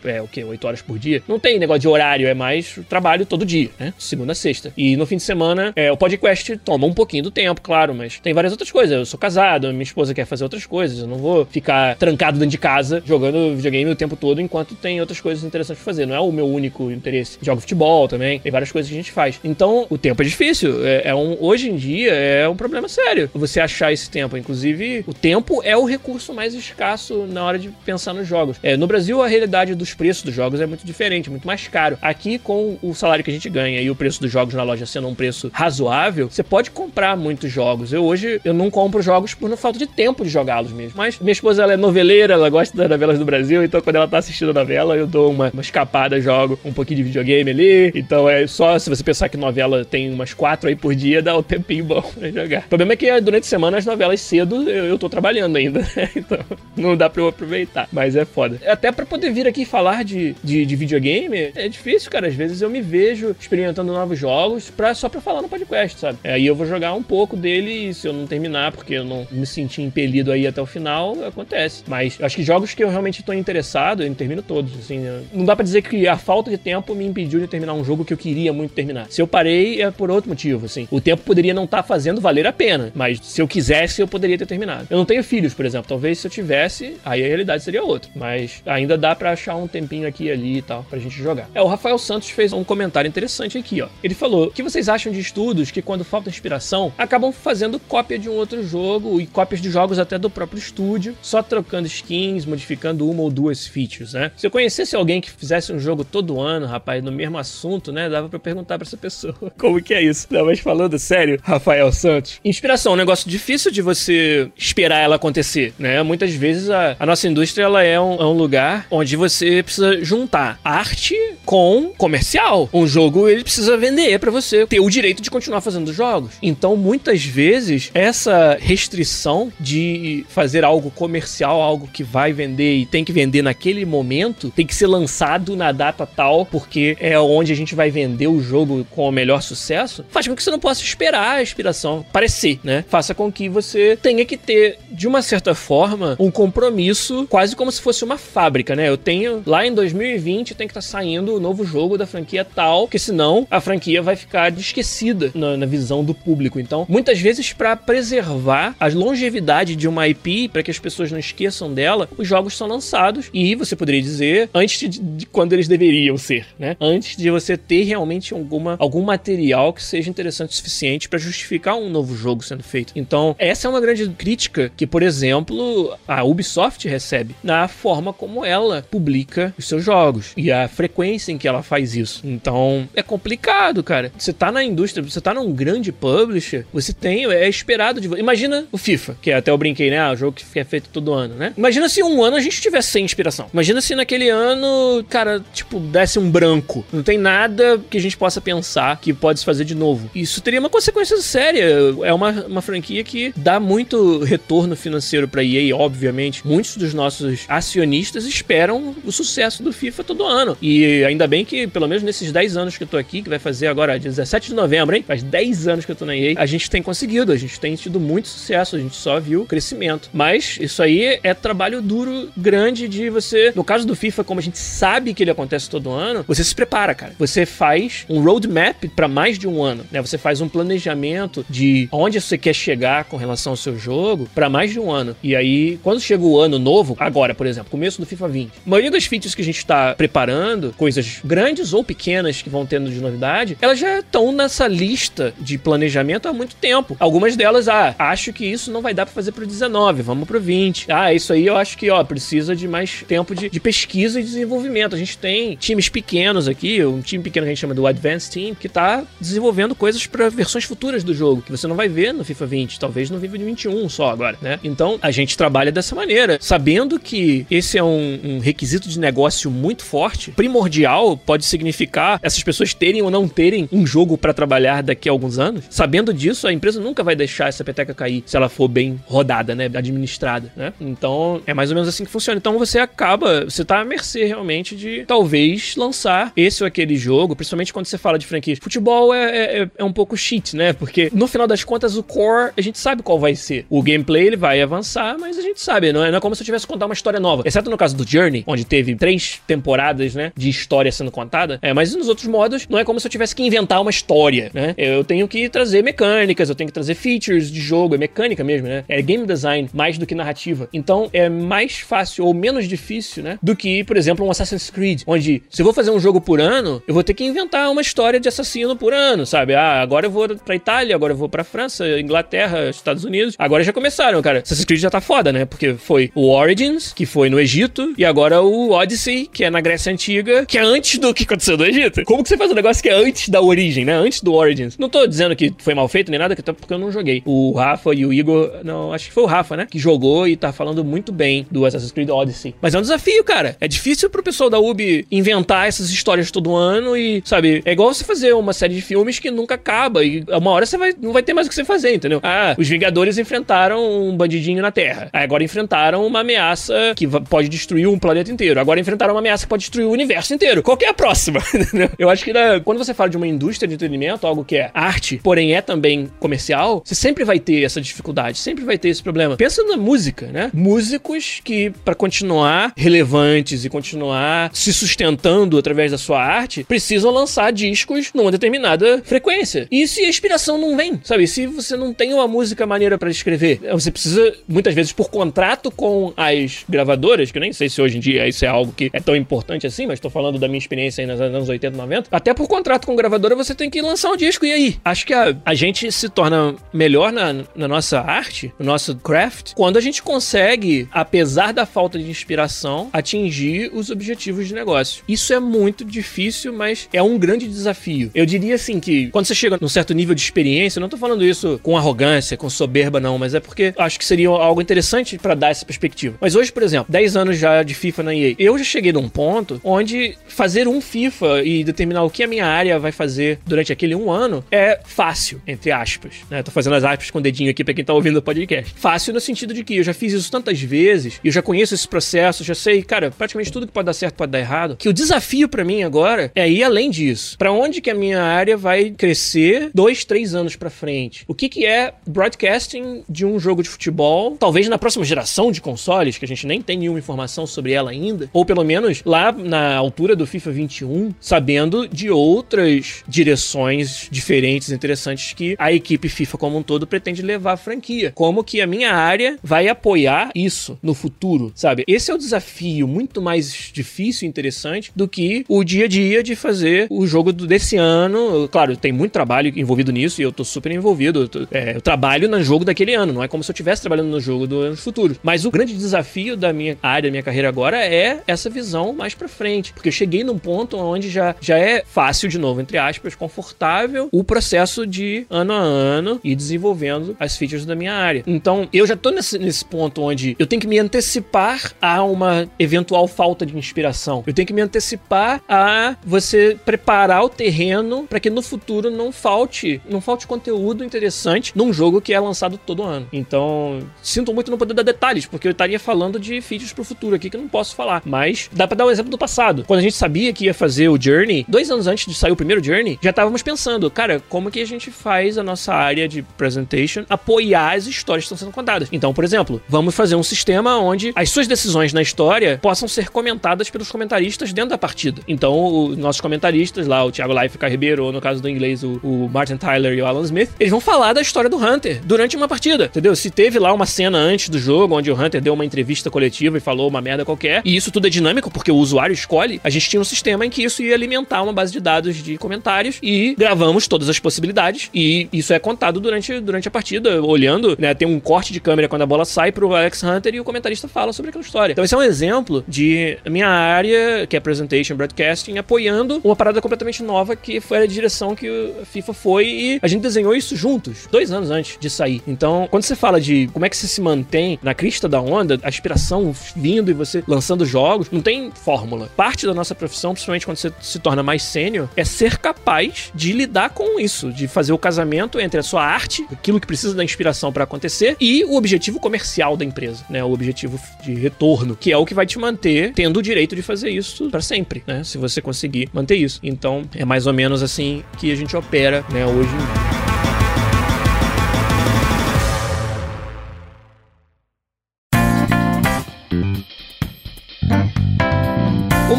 é o que? 8 horas por dia, não tem negócio de horário, é mais trabalho todo dia, né? Segunda a sexta. E no fim de semana, é, o podcast toma um pouquinho do tempo, claro, mas tem várias outras coisas. Eu sou casado, minha esposa quer fazer outras coisas. Eu não vou ficar trancado dentro de casa jogando videogame o tempo todo enquanto tem outras coisas interessantes pra fazer. Não é o meu único interesse. Jogo futebol também, tem várias coisas que a gente faz. Então, o tempo é difícil. É, é um, hoje em dia é um problema sério você achar esse tempo. Inclusive, o tempo é o recurso mais escasso na hora de pensar nos jogos. É, no Brasil, a realidade dos preços dos jogos é muito diferente, muito mais caro. Aqui, com o salário que a gente ganha e o preço dos jogos na loja sendo um preço razoável, você pode comprar muitos jogos. Eu hoje eu não compro jogos por falta de tempo de jogá-los mesmo. Mas minha esposa ela é noveleira, ela gosta das novelas do Brasil, então quando ela tá assistindo a novela, eu dou uma, uma escapada, jogo um pouquinho de videogame ali. Então é só se você pensar que novela tem umas quatro aí por dia, dá um tempinho bom pra jogar. O problema é que durante a semana as novelas cedo eu, eu tô trabalhando ainda, né? Então não dá pra eu aproveitar. Mas é foda. Até pra poder vir aqui falar de, de, de videogame, é difícil, cara. Às vezes eu me vejo experimentando novos jogos pra, só pra falar no podcast, sabe? Aí eu vou jogar um pouco dele e se eu não terminar, porque eu não me senti impelido aí até o final, acontece. Mas acho que jogos que eu realmente tô interessado, eu termino todos, assim. Não dá pra dizer que a falta de tempo me impediu de terminar um jogo que eu queria muito terminar. Se eu parei, é por outro motivo, assim. O tempo poderia não estar tá fazendo valer a pena, mas se eu quisesse, eu poderia ter terminado. Eu não tenho filhos, por exemplo. Talvez se eu tivesse, aí a realidade seria outra. Mas ainda dá para achar um tempinho aqui e ali e tal, pra gente jogar. É, o Rafael Santos fez um comentário interessante aqui, ó. Ele falou: o que vocês acham de estudos que, quando falta inspiração, acabam fazendo cópia de um outro jogo e cópias de jogos até do próprio estúdio, só trocando skins, modificando uma ou duas features, né? Se eu conhecesse alguém que fizesse um jogo todo ano, rapaz, no mesmo assunto, né? Dava pra perguntar pra essa pessoa como que é isso. Não, mas falando sério, Rafael Santos. Inspiração é um negócio difícil de você esperar ela acontecer, né? Muitas vezes a, a nossa indústria ela é um, é um, lugar onde você precisa juntar arte com comercial. Um jogo ele precisa vender para você ter o direito de continuar fazendo jogos. Então, muitas vezes, essa restrição de fazer algo comercial, algo que vai vender e tem que vender naquele momento, tem que ser lançado na data tal, porque é onde a gente vai vender o jogo com o melhor sucesso, faz com que você não possa esperar a inspiração parecer, né? Faça com que você tenha que ter, de uma certa forma, um compromisso, quase como se fosse uma fábrica, né? Eu tenho, lá em 2020, tem que estar tá saindo o novo jogo da franquia tal, porque senão a franquia vai ficar esquecida na, na visão do público. Então, muitas vezes, para preservar a longevidade de uma IP, para que as pessoas não esqueçam dela, os jogos são lançados e você poderia dizer antes de, de quando eles deveriam ser, né? Antes de você ter realmente alguma, algum material que seja interessante o suficiente para justificar um novo jogo sendo feito. Então, essa é uma grande crítica que, por exemplo, a Ubisoft recebe na forma como ela publica os seus jogos e a frequência em que ela faz isso. Então, é complicado, cara. Você tá na indústria, você tá num grande publisher, você tem, é esperado de. Imagina o FIFA, que até eu brinquei, né? Ah, o jogo que é feito todo ano, né? Imagina se um ano a gente tivesse sem inspiração. Imagina se naquele ano, cara, tipo, desse um branco. Não tem nada que a gente possa pensar que pode se fazer de novo. Isso teria uma consequência séria. É uma, uma franquia que dá muito retorno financeiro pra EA, obviamente. Muitos dos nossos acionistas esperam o sucesso do FIFA todo ano. E ainda bem que, pelo menos nesses 10 anos que eu tô aqui, que vai fazer agora 17 de novembro, hein? Faz 10 anos que eu tô na EA, a gente tem conseguido, a gente tem tido muito sucesso, a gente só viu crescimento. Mas isso aí é trabalho duro, grande de você. No caso do FIFA, como a gente sabe que ele acontece todo ano, você se prepara, cara. Você faz um roadmap para mais de um ano, né? Você faz um planejamento de onde você quer chegar com relação ao seu jogo para mais de um ano. E aí, quando chega o ano novo, agora, por exemplo, começo do FIFA 20, a maioria das features que a gente está preparando, coisas grandes ou pequenas que vão tendo de novidade, elas já estão nessa lista de planejamento há muito tempo. Algumas delas, ah, acho que isso não vai dar para fazer pro 19, vamos pro 20. Ah, isso aí eu acho que, ó, precisa de mais tempo de, de pesquisa e desenvolvimento. A gente tem times pequenos aqui, um time pequeno que a gente chama do Advanced Team, que tá desenvolvendo coisas para versões futuras do jogo, que você não vai ver no FIFA 20, talvez no FIFA 21 só agora, né? Então, a gente trabalha dessa maneira, sabendo que esse é um, um requisito de negócio muito forte, primordial, pode significar essas pessoas terem ou não terem um jogo para trabalhar daqui a alguns anos. Sabendo disso, a empresa nunca vai deixar essa peteca cair se ela for bem rodada, né? Administrada, né? Então, é mais ou menos assim que funciona. Então, você acaba, você tá à mercê realmente de talvez lançar esse ou aquele jogo, principalmente quando você fala de franquia. Futebol é, é, é um pouco cheat, né? Porque no final das contas, o core, a gente sabe qual vai ser. O gameplay, ele vai avançar, mas a gente sabe, não é, não é como se eu tivesse contar uma história nova. Exceto no caso do Journey, onde teve três temporadas, né? De história sendo contada. É, mas nos outros modos, não é como se eu tivesse que inventar uma história, né? Eu tenho que trazer mecânicas, eu tenho que trazer features de jogo, é mecânica mesmo, né? É game design mais do que narrativa. Então é mais fácil ou menos difícil, né? Do que, por exemplo, um Assassin's Creed, onde se eu vou fazer um jogo por ano, eu vou ter que inventar uma história de assassino por ano, sabe? Ah, agora eu vou pra Itália, agora eu vou pra França, Inglaterra, Estados Unidos. Agora já começaram, cara. Assassin's Creed já tá foda, né? Porque foi o Origins, que foi no Egito, e agora o Odyssey, que é na Grécia Antiga, que é antes do que aconteceu no Egito. Como que você faz um negócio que é antes da origem, né? Antes do Origins. Não tô dizendo que foi mal feito nem nada, até porque eu não joguei. O Rafa e o Igor, não, acho que foi o Rafa, né? Que jogou e tá falando muito bem do Assassin's Creed Odyssey. Mas é um desafio, cara. É difícil pro pessoal da Ubi inventar essas histórias todo ano e, sabe, é igual você fazer uma série de filmes que nunca acaba e uma hora você vai, não vai ter mais o que você fazer, entendeu? Ah, os Vingadores enfrentaram um bandidinho na Terra. Aí agora enfrentaram uma ameaça que pode destruir um planeta inteiro. Agora enfrentaram uma ameaça que pode destruir o universo inteiro. Qual é a próxima? Eu acho que né, quando você fala de uma indústria de entretenimento, algo que é arte, porém é também comercial, você sempre vai ter essa dificuldade, sempre vai ter esse problema. Pensa na música, né? Músicos que, para continuar relevantes e continuar se sustentando através da sua arte, precisam lançar discos numa determinada frequência. E se a inspiração não vem, sabe? Se você não tem uma música maneira para escrever, você precisa, muitas vezes, por contrato com as gravadoras, que eu nem sei se hoje em dia isso é algo que é tão importante assim, mas tô falando da minha experiência aí nos anos 80, 90. Até por contrato com gravadora você tem que lançar um disco. E aí? Acho que a, a gente se torna melhor na, na nossa arte, no nosso craft, quando a gente consegue, apesar da falta de inspiração, atingir os objetivos de negócio. Isso é muito difícil, mas é um grande desafio. Eu diria assim que quando você chega num certo nível de experiência, não tô falando isso com arrogância, com soberba, não, mas é porque acho que seria algo interessante para dar essa perspectiva. Mas hoje, por exemplo, 10 anos já de FIFA na EA, eu já cheguei num ponto onde fazer um FIFA e determinar o que a minha área vai fazer durante aquele um ano é fácil, entre aspas. Né? Tô fazendo as aspas com o dedinho aqui pra quem tá ouvindo o podcast. Fácil no sentido de que eu já fiz isso tantas vezes, eu já conheço esse processo, já sei, cara, praticamente tudo que pode dar certo pode dar errado, que o desafio para mim agora é ir além disso. Para onde que a minha área vai crescer dois, três anos para frente? O que que é broadcasting de um jogo de futebol, talvez na próxima geração de consoles, que a gente nem tem nenhuma informação sobre ela ainda, ou pelo menos lá na altura do FIFA 21, sabendo de outras direções diferentes, interessantes que a equipe FIFA como um todo pretende levar a franquia. Como que a minha área vai apoiar isso no futuro, sabe? Esse é o desafio muito mais difícil e interessante do que o dia a dia de fazer o jogo desse ano. Claro, tem muito trabalho envolvido nisso e eu tô super envolvido. Eu, tô, é, eu trabalho no jogo daquele ano, não é como se eu estivesse trabalhando no jogo do ano futuro. Mas o grande desafio da minha área, da minha carreira agora é essa visão mais pra frente. Porque eu cheguei num ponto onde já, já é fácil, de novo, entre aspas, confortável o processo de ano a ano e desenvolvendo as features da minha área. Então, eu já tô nesse, nesse ponto onde eu tenho que me antecipar a uma eventual falta de inspiração. Eu tenho que me antecipar a você preparar o terreno para que no futuro não falte, não falte conteúdo interessante num jogo que é lançado todo ano. Então, sinto muito não poder dar detalhes, porque eu estaria falando de features pro futuro aqui que eu não posso falar. Mas dá para dar um exemplo do passado. Quando a gente sabia que ia fazer o Journey, dois anos antes de sair o primeiro Journey, já estávamos pensando, cara, como que a gente faz a nossa área de presentation apoiar as histórias que estão sendo contadas. Então, por exemplo, vamos fazer um sistema onde as suas decisões na história possam ser comentadas pelos comentaristas dentro da partida. Então, os nossos comentaristas lá, o Thiago Life Ribeiro, ou no caso do inglês, o, o, Martin Tyler e o Alan Smith, eles vão falar da história do Hunter durante uma partida, entendeu? Se teve lá uma cena antes do jogo onde o Hunter deu uma entrevista coletiva e falou uma merda qualquer, e isso tudo dinâmico porque o usuário escolhe, a gente tinha um sistema em que isso ia alimentar uma base de dados de comentários e gravamos todas as possibilidades e isso é contado durante, durante a partida, olhando, né? Tem um corte de câmera quando a bola sai pro Alex Hunter e o comentarista fala sobre aquela história. Então esse é um exemplo de minha área, que é Presentation Broadcasting, apoiando uma parada completamente nova que foi a direção que a FIFA foi e a gente desenhou isso juntos, dois anos antes de sair. Então, quando você fala de como é que você se mantém na crista da onda, a inspiração vindo e você lançando jogos, não tem fórmula. Parte da nossa profissão, principalmente quando você se torna mais sênior, é ser capaz de lidar com isso, de fazer o casamento entre a sua arte, aquilo que precisa da inspiração para acontecer, e o objetivo comercial da empresa, né? O objetivo de retorno, que é o que vai te manter tendo o direito de fazer isso para sempre, né? Se você conseguir manter isso. Então, é mais ou menos assim que a gente opera, né, hoje em dia.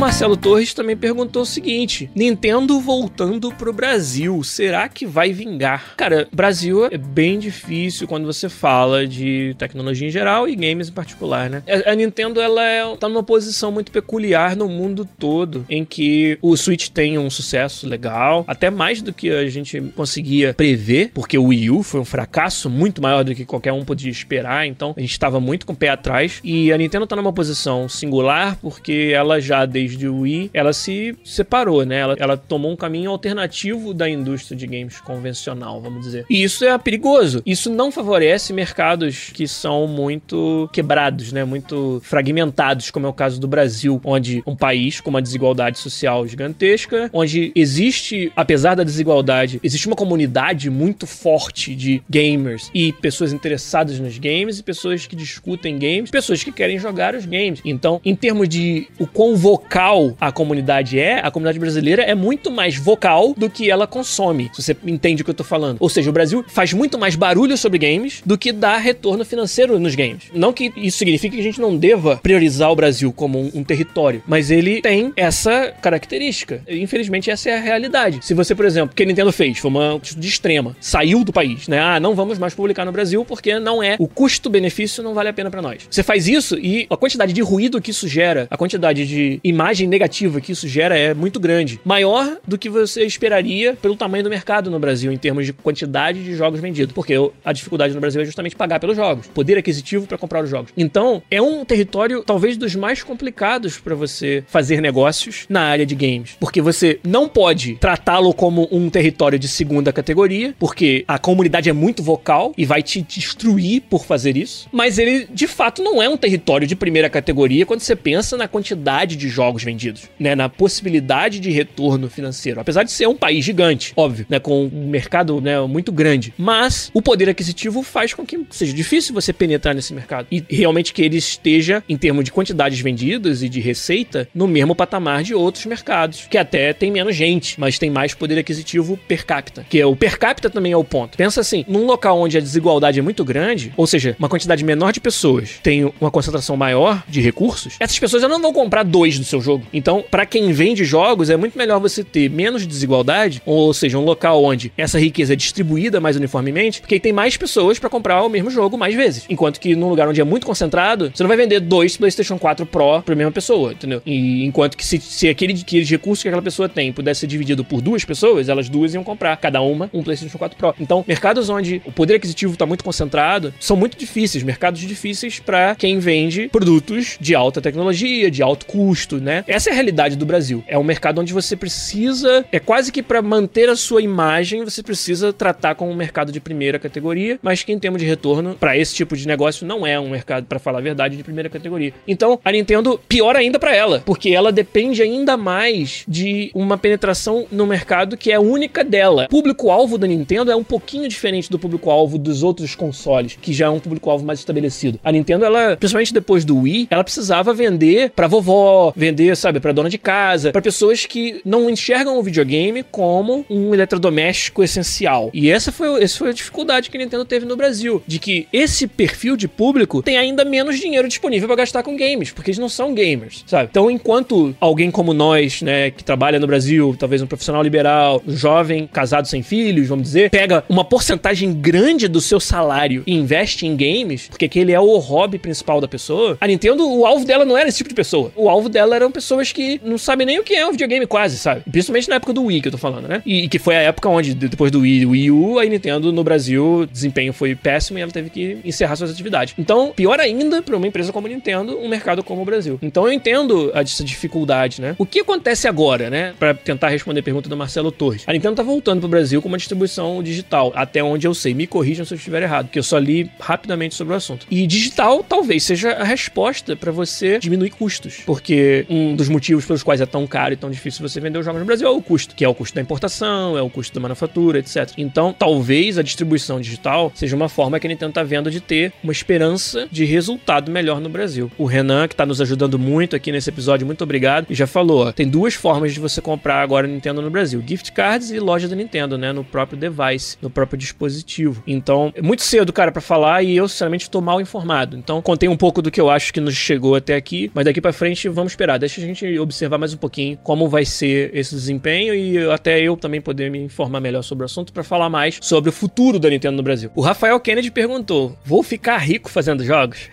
Marcelo Torres também perguntou o seguinte: Nintendo voltando pro Brasil, será que vai vingar? Cara, Brasil é bem difícil quando você fala de tecnologia em geral e games em particular, né? A Nintendo ela é, tá numa posição muito peculiar no mundo todo, em que o Switch tem um sucesso legal, até mais do que a gente conseguia prever, porque o Wii U foi um fracasso muito maior do que qualquer um podia esperar, então a gente estava muito com o pé atrás. E a Nintendo tá numa posição singular porque ela já, desde o Wii, ela se separou, né? Ela, ela tomou um caminho alternativo da indústria de games convencional, vamos dizer. E isso é perigoso. Isso não favorece mercados que são muito quebrados, né? Muito fragmentados, como é o caso do Brasil, onde um país com uma desigualdade social gigantesca, onde existe, apesar da desigualdade, existe uma comunidade muito forte de gamers e pessoas interessadas nos games e pessoas que discutem games, pessoas que querem jogar os games. Então, em termos de o quão vocal a comunidade é, a comunidade brasileira é muito mais vocal do que ela consome. Se você entende o que eu tô falando. Ou seja, o Brasil faz muito mais barulho sobre games do que dá retorno financeiro nos games. Não que isso signifique que a gente não deva priorizar o Brasil como um, um território, mas ele tem essa característica. Infelizmente, essa é a realidade. Se você, por exemplo, o que a Nintendo fez foi uma de extrema, saiu do país, né? Ah, não vamos mais publicar no Brasil porque não é o custo-benefício não vale a pena para nós. Você faz isso e a quantidade de ruído que isso gera, a quantidade de imagem negativa que isso gera é muito grande. Maior do que você esperaria pelo tamanho do mercado no Brasil em termos de quantidade de jogos vendidos, porque a dificuldade no Brasil é justamente pagar pelos jogos, poder aquisitivo para comprar os jogos. Então, é um território talvez dos mais complicados para você fazer negócios na área de games, porque você não pode tratá-lo como um território de segunda categoria, porque a comunidade é muito vocal e vai te destruir por fazer isso, mas ele de fato não é um território de primeira categoria quando você pensa na quantidade de jogos vendidos, né, na possibilidade de retorno financeiro, apesar de ser um país gigante, óbvio, né, com um mercado, né, muito grande, mas o poder aquisitivo faz com que seja difícil você penetrar nesse mercado. E realmente que ele esteja em termos de quantidades vendidas e de receita no mesmo patamar de outros mercados, que até tem menos gente, mas tem mais poder aquisitivo per capita, que é o per capita também é o ponto. Pensa assim, num local onde a desigualdade é muito grande, ou seja, uma quantidade menor de pessoas tem uma concentração maior de recursos, essas pessoas não vão comprar dois do seu jogo. Então, para quem vende jogos, é muito melhor você ter menos desigualdade, ou seja, um local onde essa riqueza é distribuída mais uniformemente, porque tem mais pessoas para comprar o mesmo jogo mais vezes. Enquanto que num lugar onde é muito concentrado, você não vai vender dois PlayStation 4 Pro pra mesma pessoa, entendeu? E enquanto que se, se aquele, aqueles recursos que aquela pessoa tem pudesse ser dividido por duas pessoas, elas duas iam comprar, cada uma, um PlayStation 4 Pro. Então, mercados onde o poder aquisitivo está muito concentrado são muito difíceis, mercados difíceis para quem vende produtos de alta tecnologia, de alto custo, né? Essa é a realidade do Brasil. É um mercado onde você precisa, é quase que para manter a sua imagem, você precisa tratar como um mercado de primeira categoria, mas que em termos de retorno para esse tipo de negócio não é um mercado, para falar a verdade, de primeira categoria. Então, a Nintendo pior ainda para ela, porque ela depende ainda mais de uma penetração no mercado que é única dela. O público-alvo da Nintendo é um pouquinho diferente do público-alvo dos outros consoles, que já é um público-alvo mais estabelecido. A Nintendo, ela, principalmente depois do Wii, ela precisava vender para vovó, vender, sabe, para dona de casa, para pessoas que não enxergam o videogame como um eletrodoméstico essencial. E essa foi, essa foi a dificuldade que a Nintendo teve no Brasil, de que esse perfil de público tem ainda menos dinheiro disponível para gastar com games, porque eles não são gamers, sabe? Então, enquanto alguém como nós, né, que trabalha no Brasil, talvez um profissional liberal, um jovem, casado sem filhos, vamos dizer, pega uma porcentagem grande do seu salário e investe em games, porque aquele é o hobby principal da pessoa, a Nintendo, o alvo dela não era esse tipo de pessoa. O alvo dela eram pessoas que não sabem nem o que é um videogame quase, sabe? Principalmente na época do Wii que eu tô falando, né? E, e que foi a época onde, depois do Wii, Wii U, a Nintendo no Brasil, desempenho foi péssimo e ela teve que encerrar suas atividades. Então, pior ainda para uma empresa como a Nintendo, um mercado como o Brasil. Então eu entendo essa dificuldade, né? O que acontece agora, né? Para tentar responder a pergunta do Marcelo Torres. A Nintendo tá voltando pro Brasil com uma distribuição digital, até onde eu sei. Me corrijam se eu estiver errado, porque eu só li rapidamente sobre o assunto. E digital talvez seja a resposta para você diminuir custos, porque um dos motivos pelos quais é tão caro e tão difícil você vender os jogos no Brasil é o custo, que é o custo da importação, é o custo da manufatura, etc. Então, talvez a distribuição digital seja uma forma que a Nintendo tá vendo de ter uma esperança de resultado melhor no Brasil. O Renan, que tá nos ajudando muito aqui nesse episódio, muito obrigado, e já falou, ó, tem duas formas de você comprar agora Nintendo no Brasil, gift cards e loja da Nintendo, né, no próprio device, no próprio dispositivo. Então, é muito cedo, cara, para falar e eu, sinceramente, tô mal informado. Então, contei um pouco do que eu acho que nos chegou até aqui, mas daqui para frente vamos esperar. A gente observar mais um pouquinho como vai ser esse desempenho e até eu também poder me informar melhor sobre o assunto para falar mais sobre o futuro da Nintendo no Brasil. O Rafael Kennedy perguntou: vou ficar rico fazendo jogos?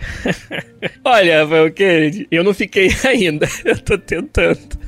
Olha, Rafael Kennedy, eu não fiquei ainda. Eu tô tentando.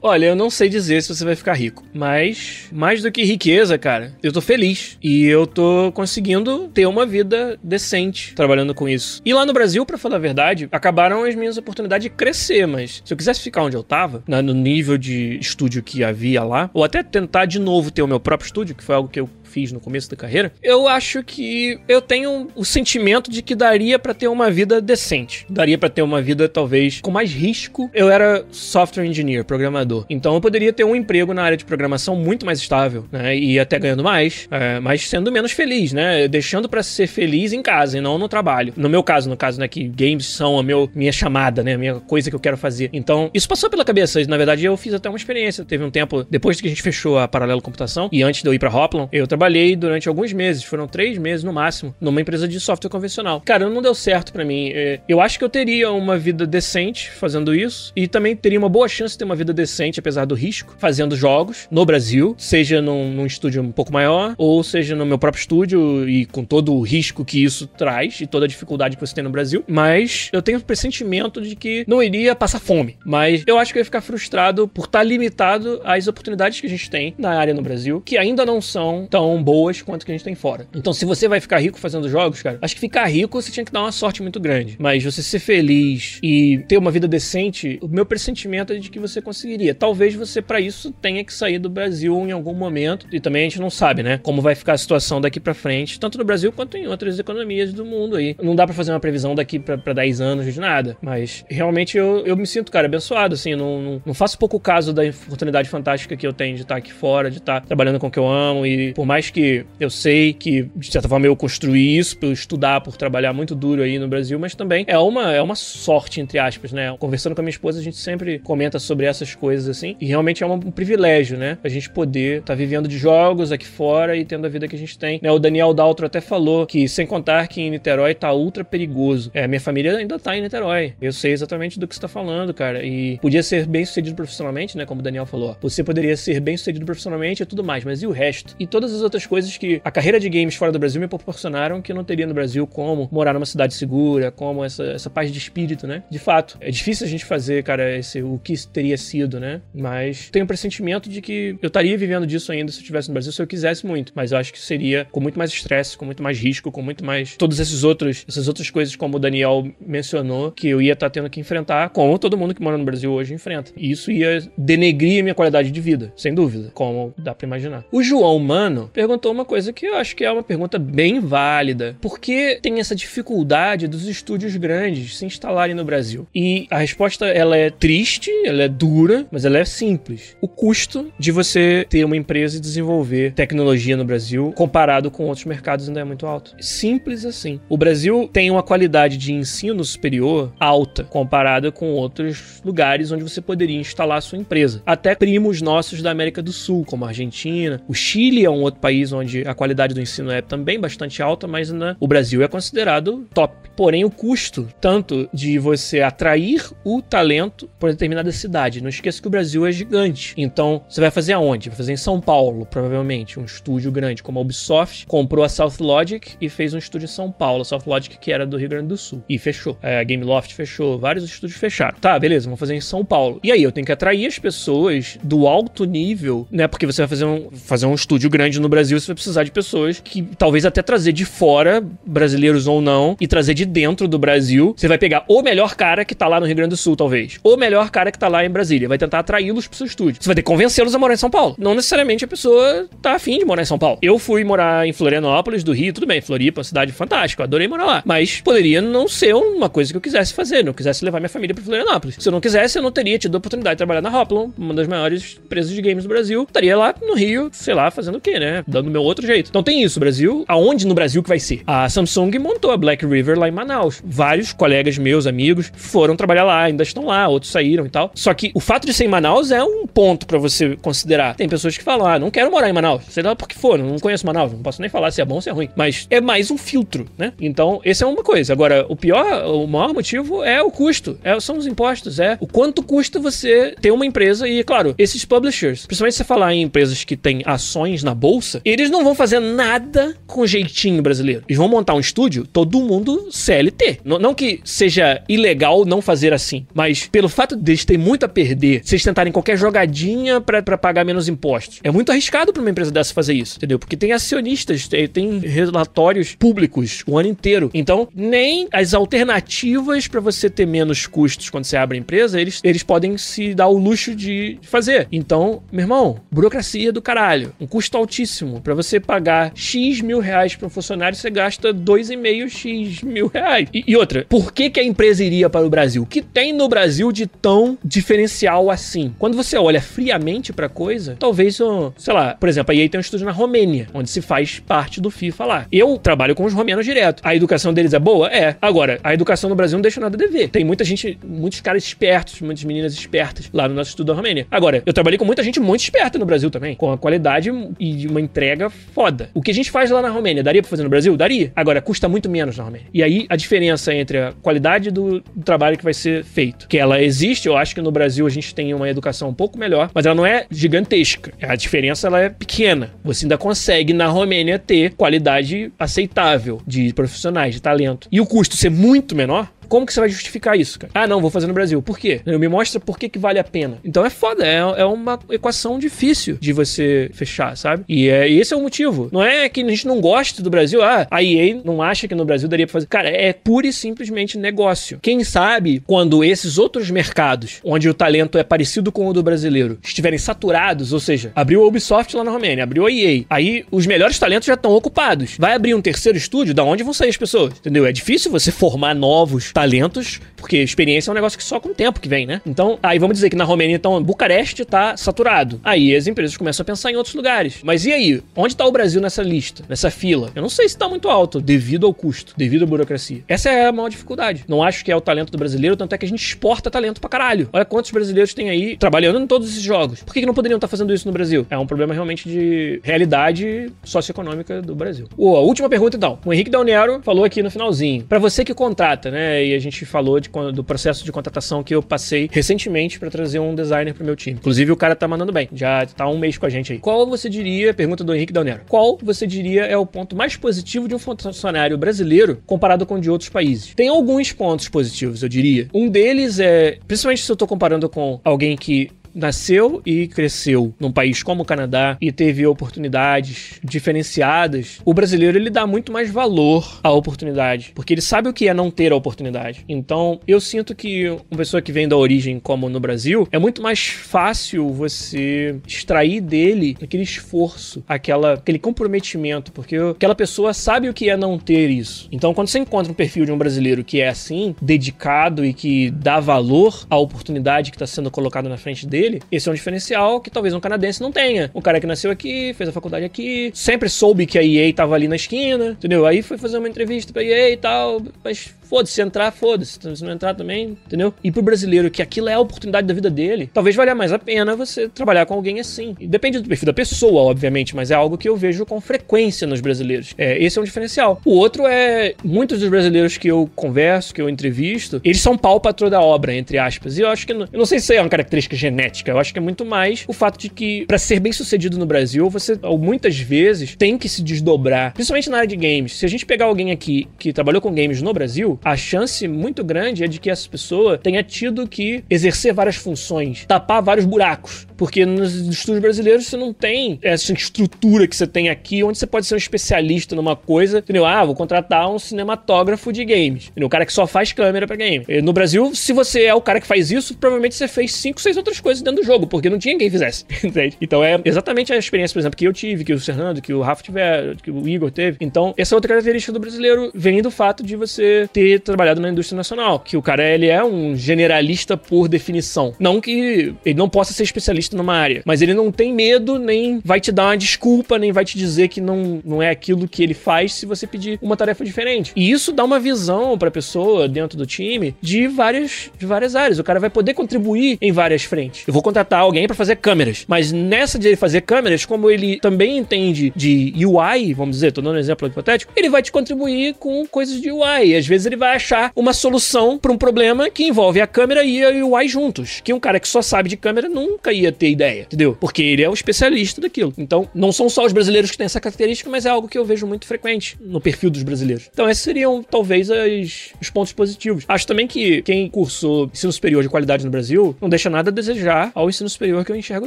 Olha, eu não sei dizer se você vai ficar rico, mas mais do que riqueza, cara, eu tô feliz e eu tô conseguindo ter uma vida decente trabalhando com isso. E lá no Brasil, para falar a verdade, acabaram as minhas oportunidades de crescer, mas se eu quisesse ficar onde eu tava, no nível de estúdio que havia lá, ou até tentar de novo ter o meu próprio estúdio, que foi algo que eu fiz no começo da carreira, eu acho que eu tenho o sentimento de que daria para ter uma vida decente. Daria para ter uma vida talvez com mais risco. Eu era software engineer, programador. Então eu poderia ter um emprego na área de programação muito mais estável, né? E até ganhando mais, é, mas sendo menos feliz, né? Deixando para ser feliz em casa e não no trabalho. No meu caso, no caso, né, que games são a meu, minha chamada, né? A minha coisa que eu quero fazer. Então, isso passou pela cabeça. Na verdade, eu fiz até uma experiência. Teve um tempo, depois que a gente fechou a Paralelo Computação, e antes de eu ir pra Hoplon, eu trabalhei durante alguns meses, foram três meses no máximo, numa empresa de software convencional. Cara, não deu certo para mim. É, eu acho que eu teria uma vida decente fazendo isso e também teria uma boa chance de ter uma vida decente, apesar do risco, fazendo jogos no Brasil, seja num, num estúdio um pouco maior ou seja no meu próprio estúdio e com todo o risco que isso traz e toda a dificuldade que você tem no Brasil. Mas eu tenho o pressentimento de que não iria passar fome. Mas eu acho que eu ia ficar frustrado por estar limitado às oportunidades que a gente tem na área no Brasil, que ainda não são tão tão boas quanto que a gente tem fora. Então, se você vai ficar rico fazendo jogos, cara, acho que ficar rico você tinha que dar uma sorte muito grande. Mas você ser feliz e ter uma vida decente, o meu pressentimento é de que você conseguiria. Talvez você, para isso, tenha que sair do Brasil em algum momento. E também a gente não sabe, né? Como vai ficar a situação daqui para frente, tanto no Brasil quanto em outras economias do mundo aí. Não dá para fazer uma previsão daqui para 10 anos de nada. Mas realmente eu, eu me sinto, cara, abençoado, assim. Não, não, não faço pouco caso da oportunidade fantástica que eu tenho de estar aqui fora, de estar trabalhando com o que eu amo. E por mais que eu sei que, de certa forma, eu construí isso por estudar, por trabalhar muito duro aí no Brasil, mas também é uma, é uma sorte, entre aspas, né? Conversando com a minha esposa, a gente sempre comenta sobre essas coisas assim, e realmente é um, um privilégio, né? A gente poder estar tá vivendo de jogos aqui fora e tendo a vida que a gente tem. Né? O Daniel Daltro até falou que, sem contar que em Niterói tá ultra perigoso. É, minha família ainda tá em Niterói. Eu sei exatamente do que você tá falando, cara. E podia ser bem sucedido profissionalmente, né? Como o Daniel falou. Você poderia ser bem sucedido profissionalmente e tudo mais, mas e o resto? E todas as outras coisas que a carreira de games fora do Brasil me proporcionaram que eu não teria no Brasil como morar numa cidade segura, como essa, essa paz de espírito, né? De fato, é difícil a gente fazer, cara, esse, o que teria sido, né? Mas tenho o pressentimento de que eu estaria vivendo disso ainda se eu estivesse no Brasil, se eu quisesse muito. Mas eu acho que seria com muito mais estresse, com muito mais risco, com muito mais. Todos esses outros, essas outras coisas, como o Daniel mencionou, que eu ia estar tendo que enfrentar, como todo mundo que mora no Brasil hoje enfrenta. E isso ia denegrir a minha qualidade de vida, sem dúvida, como dá pra imaginar. O João Mano perguntou uma coisa que eu acho que é uma pergunta bem válida. Por que tem essa dificuldade dos estúdios grandes se instalarem no Brasil? E a resposta ela é triste, ela é dura, mas ela é simples. O custo de você ter uma empresa e desenvolver tecnologia no Brasil comparado com outros mercados ainda é muito alto. Simples assim. O Brasil tem uma qualidade de ensino superior alta comparada com outros lugares onde você poderia instalar sua empresa. Até primos nossos da América do Sul, como a Argentina. O Chile é um outro país onde a qualidade do ensino é também bastante alta, mas né, o Brasil é considerado top. Porém, o custo, tanto de você atrair o talento por determinada cidade. Não esqueça que o Brasil é gigante. Então, você vai fazer aonde? Vai fazer em São Paulo, provavelmente, um estúdio grande, como a Ubisoft comprou a South Logic e fez um estúdio em São Paulo. A South Logic que era do Rio Grande do Sul. E fechou. É, a Gameloft fechou, vários estúdios fecharam. Tá, beleza, vamos fazer em São Paulo. E aí, eu tenho que atrair as pessoas do alto nível, né? Porque você vai fazer um, fazer um estúdio grande no Brasil, você vai precisar de pessoas que talvez até trazer de fora, brasileiros ou não, e trazer de dentro do Brasil. Você vai pegar o melhor cara que tá lá no Rio Grande do Sul, talvez. O melhor cara que tá lá em Brasília. Vai tentar atraí-los pro seu estúdio. Você vai ter que convencê-los a morar em São Paulo. Não necessariamente a pessoa tá afim de morar em São Paulo. Eu fui morar em Florianópolis, do Rio, tudo bem. Floripa, cidade fantástica. Adorei morar lá. Mas poderia não ser uma coisa que eu quisesse fazer. Não quisesse levar minha família pra Florianópolis. Se eu não quisesse, eu não teria tido a oportunidade de trabalhar na Hoplon, uma das maiores empresas de games do Brasil. Estaria lá no Rio, sei lá, fazendo o quê, né? Dando meu outro jeito. Então tem isso, Brasil. Aonde no Brasil que vai ser? A Samsung montou a Black River lá em Manaus. Vários colegas meus, amigos, foram trabalhar lá, ainda estão lá, outros saíram e tal. Só que o fato de ser em Manaus é um ponto para você considerar. Tem pessoas que falam, ah, não quero morar em Manaus. Sei lá por que for, não conheço Manaus, não posso nem falar se é bom ou se é ruim. Mas é mais um filtro, né? Então, esse é uma coisa. Agora, o pior, o maior motivo é o custo. É, são os impostos, é o quanto custa você ter uma empresa e, claro, esses publishers, principalmente se você falar em empresas que têm ações na bolsa, eles não vão fazer nada com jeitinho brasileiro. Eles vão montar um estúdio, todo mundo CLT. Não, não que seja ilegal não fazer assim, mas pelo fato deles terem muito a perder, se eles tentarem qualquer jogadinha para pagar menos impostos, é muito arriscado para uma empresa dessa fazer isso, entendeu? Porque tem acionistas, tem, tem relatórios públicos o ano inteiro. Então, nem as alternativas para você ter menos custos quando você abre a empresa, eles, eles podem se dar o luxo de fazer. Então, meu irmão, burocracia do caralho. Um custo altíssimo. Para você pagar X mil reais para um funcionário, você gasta 2,5 X mil reais. E, e, outra, por que, que a empresa iria para o Brasil? O que tem no Brasil de tão diferencial assim? Quando você olha friamente pra coisa, talvez, sei lá, por exemplo, a EA tem um estúdio na Romênia, onde se faz parte do FIFA lá. Eu trabalho com os romenos direto. A educação deles é boa? É. Agora, a educação no Brasil não deixa nada a dever. Tem muita gente, muitos caras espertos, muitas meninas espertas lá no nosso estudo da Romênia. Agora, eu trabalhei com muita gente muito esperta no Brasil também, com a qualidade e uma entrega foda. O que a gente faz lá na Romênia, daria pra fazer no Brasil? Daria. Agora, custa muito menos na Romênia. E aí, a diferença entre a qualidade do, do trabalho que vai ser feito, que ela existe, eu acho que no Brasil a gente tem uma educação um pouco melhor, mas ela não é gigantesca. A diferença ela é pequena. Você ainda consegue na Romênia ter qualidade aceitável de profissionais, de talento. E o custo ser muito menor, como que você vai justificar isso, cara? Ah, não, vou fazer no Brasil. Por quê? Me mostra por que, que vale a pena. Então é foda, é, é uma equação difícil de você fechar, sabe? E é, esse é o motivo. Não é que a gente não goste do Brasil, ah, a EA não acha que no Brasil daria pra fazer. Cara, é pura e simplesmente negócio. Quem sabe quando esses outros mercados, onde o talento é parecido com o do brasileiro, estiverem saturados, ou seja, abriu a Ubisoft lá na Romênia, abriu a EA, aí os melhores talentos já estão ocupados. Vai abrir um terceiro estúdio, da onde vão sair as pessoas? Entendeu? É difícil você formar novos talentos, porque experiência é um negócio que só com o tempo que vem, né? Então, aí vamos dizer que na Romênia, então, Bucareste tá saturado. Aí as empresas começam a pensar em outros lugares. Mas e aí? Onde tá o Brasil nessa lista, nessa fila? Eu não sei se tá muito alto, devido ao custo, devido à burocracia. Essa é a maior dificuldade. Não acho que é o talento do brasileiro, tanto é que a gente exporta talento pra caralho. Olha quantos brasileiros tem aí trabalhando em todos esses jogos. Por que, que não poderiam estar tá fazendo isso no Brasil? É um problema realmente de realidade socioeconômica do Brasil. Oh, a última pergunta, então. O Henrique Dalnero falou aqui no finalzinho. Para você que contrata, né? A gente falou de, do processo de contratação que eu passei recentemente para trazer um designer pro meu time. Inclusive, o cara tá mandando bem. Já tá um mês com a gente aí. Qual você diria, pergunta do Henrique Dalnero, qual você diria é o ponto mais positivo de um funcionário brasileiro comparado com o de outros países? Tem alguns pontos positivos, eu diria. Um deles é, principalmente se eu tô comparando com alguém que nasceu e cresceu num país como o Canadá e teve oportunidades diferenciadas, o brasileiro ele dá muito mais valor à oportunidade, porque ele sabe o que é não ter a oportunidade. Então, eu sinto que uma pessoa que vem da origem como no Brasil, é muito mais fácil você extrair dele aquele esforço, aquela, aquele comprometimento, porque aquela pessoa sabe o que é não ter isso. Então, quando você encontra um perfil de um brasileiro que é assim, dedicado e que dá valor à oportunidade que está sendo colocada na frente dele, dele, esse é um diferencial que talvez um canadense não tenha. O cara que nasceu aqui, fez a faculdade aqui, sempre soube que a EA tava ali na esquina, entendeu? Aí foi fazer uma entrevista pra EA e tal, mas Foda-se, entrar, foda-se. Se não entrar também, entendeu? E pro brasileiro, que aquilo é a oportunidade da vida dele, talvez valha mais a pena você trabalhar com alguém assim. E depende do perfil da pessoa, obviamente, mas é algo que eu vejo com frequência nos brasileiros. É, esse é um diferencial. O outro é, muitos dos brasileiros que eu converso, que eu entrevisto, eles são pau patrão da obra, entre aspas. E eu acho que, eu não sei se é uma característica genética, eu acho que é muito mais o fato de que, para ser bem sucedido no Brasil, você, muitas vezes, tem que se desdobrar, principalmente na área de games. Se a gente pegar alguém aqui que trabalhou com games no Brasil, a chance muito grande é de que essa pessoa tenha tido que exercer várias funções, tapar vários buracos. Porque nos estudos brasileiros você não tem essa estrutura que você tem aqui, onde você pode ser um especialista numa coisa, entendeu? Ah, vou contratar um cinematógrafo de games. Entendeu? O cara que só faz câmera para game. No Brasil, se você é o cara que faz isso, provavelmente você fez cinco, seis outras coisas dentro do jogo, porque não tinha quem fizesse. Entende? Então é exatamente a experiência, por exemplo, que eu tive, que o Fernando, que o Rafa tiver, que o Igor teve. Então, essa outra característica do brasileiro vem do fato de você ter ter trabalhado na indústria nacional. Que o cara, ele é um generalista por definição. Não que ele não possa ser especialista numa área, mas ele não tem medo, nem vai te dar uma desculpa, nem vai te dizer que não, não é aquilo que ele faz se você pedir uma tarefa diferente. E isso dá uma visão pra pessoa dentro do time de várias, de várias áreas. O cara vai poder contribuir em várias frentes. Eu vou contratar alguém para fazer câmeras, mas nessa de ele fazer câmeras, como ele também entende de UI, vamos dizer, tô dando um exemplo hipotético, ele vai te contribuir com coisas de UI. Às vezes ele vai achar uma solução para um problema que envolve a câmera e a UI juntos. Que um cara que só sabe de câmera nunca ia ter ideia, entendeu? Porque ele é o especialista daquilo. Então, não são só os brasileiros que têm essa característica, mas é algo que eu vejo muito frequente no perfil dos brasileiros. Então, esses seriam talvez as, os pontos positivos. Acho também que quem cursou ensino superior de qualidade no Brasil não deixa nada a desejar ao ensino superior que eu enxergo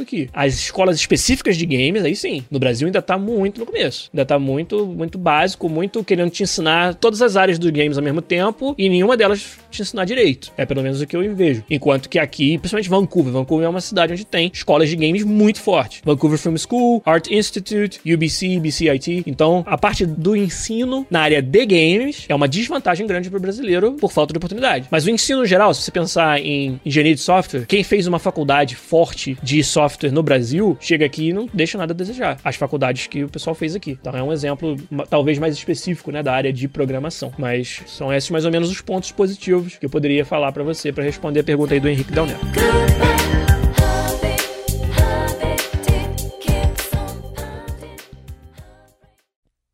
aqui. As escolas específicas de games, aí sim, no Brasil ainda tá muito no começo. Ainda tá muito, muito básico, muito querendo te ensinar todas as áreas dos games ao mesmo tempo e nenhuma delas te ensinar direito. É pelo menos o que eu vejo. Enquanto que aqui, principalmente Vancouver, Vancouver é uma cidade onde tem escolas de games muito fortes. Vancouver Film School, Art Institute, UBC, BCIT. Então, a parte do ensino na área de games é uma desvantagem grande para o brasileiro por falta de oportunidade. Mas o ensino geral, se você pensar em engenharia de software, quem fez uma faculdade forte de software no Brasil, chega aqui e não deixa nada a desejar. As faculdades que o pessoal fez aqui. Então é um exemplo talvez mais específico, né, da área de programação. Mas são esses mais ou menos os pontos positivos que eu poderia falar para você para responder a pergunta aí do Henrique Del Neto.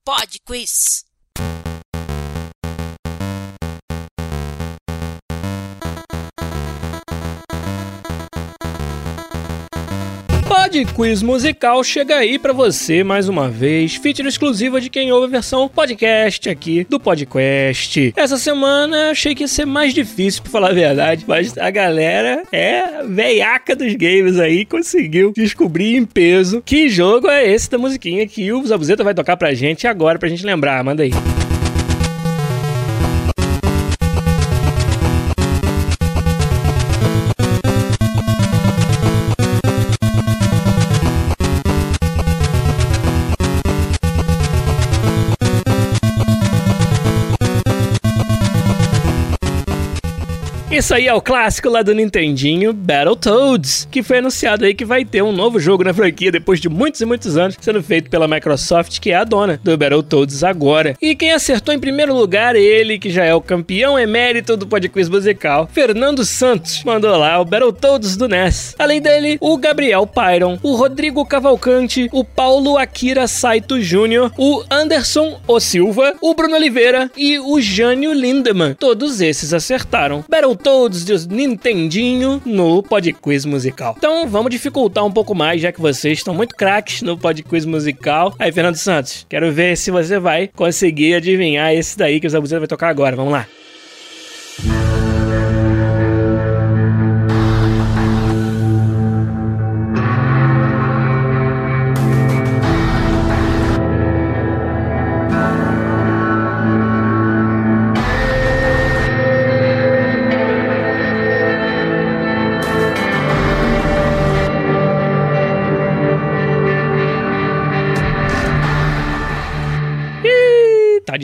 Pod Quiz. Pod Quiz Musical chega aí pra você mais uma vez, feature exclusiva de quem ouve a versão podcast aqui do Podcast. Essa semana achei que ia ser mais difícil, pra falar a verdade, mas a galera é veiaca dos games aí, conseguiu descobrir em peso que jogo é esse da musiquinha que o Zabuzeta vai tocar pra gente agora, pra gente lembrar. Manda aí. Isso aí é o clássico lá do Nintendinho, Battletoads, que foi anunciado aí que vai ter um novo jogo na franquia depois de muitos e muitos anos, sendo feito pela Microsoft, que é a dona do Battletoads agora. E quem acertou em primeiro lugar, ele que já é o campeão emérito do Podquiz musical, Fernando Santos, mandou lá o Battletoads do NES. Além dele, o Gabriel Pyron, o Rodrigo Cavalcante, o Paulo Akira Saito Jr., o Anderson O Silva, o Bruno Oliveira e o Jânio Lindemann. Todos esses acertaram. Battletoads todos de Nintendinho no Podquiz Musical. Então vamos dificultar um pouco mais, já que vocês estão muito craques no Podquiz Musical. Aí, Fernando Santos, quero ver se você vai conseguir adivinhar esse daí que o Zabuzeta vai tocar agora. Vamos lá. Tá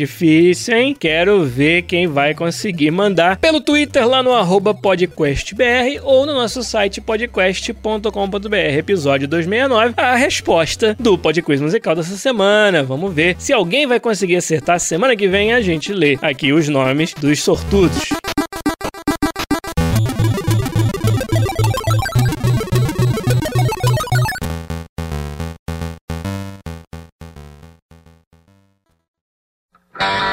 difícil, hein? Quero ver quem vai conseguir mandar pelo Twitter lá no arroba podquestbr ou no nosso site podquest.com.br, episódio 269, a resposta do Podquiz musical dessa semana. Vamos ver se alguém vai conseguir acertar. Semana que vem a gente lê aqui os nomes dos sortudos. Bye.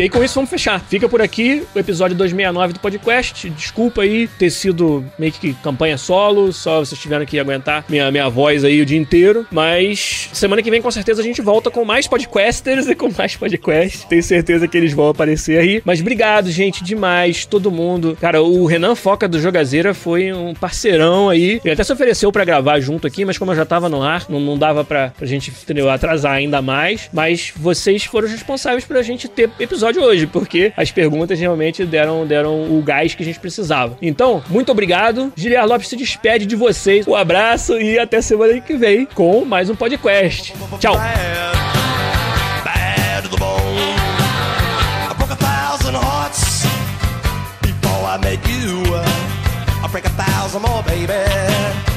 E aí, com isso, vamos fechar. Fica por aqui o episódio 269 do podcast. Desculpa aí ter sido meio que campanha solo, só vocês tiveram que aguentar minha, minha voz aí o dia inteiro. Mas semana que vem, com certeza, a gente volta com mais podcasters e com mais podcasts. Tenho certeza que eles vão aparecer aí. Mas obrigado, gente, demais, todo mundo. Cara, o Renan Foca do Jogazeira foi um parceirão aí. Ele até se ofereceu para gravar junto aqui, mas como eu já tava no ar, não, não dava pra, pra gente entendeu, atrasar ainda mais. Mas vocês foram os responsáveis pra gente ter episódio episódio hoje, porque as perguntas realmente deram, deram o gás que a gente precisava. Então, muito obrigado. Giliar Lopes se despede de vocês. Um abraço e até semana que vem com mais um podcast. Tchau! I make you. Uh, break a thousand more, baby.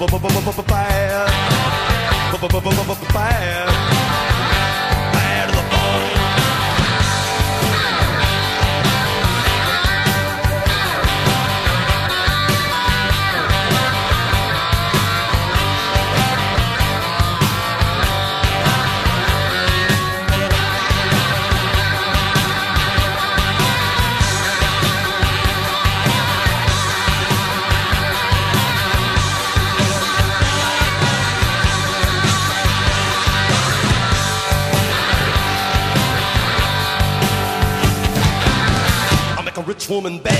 Bye. woman bad.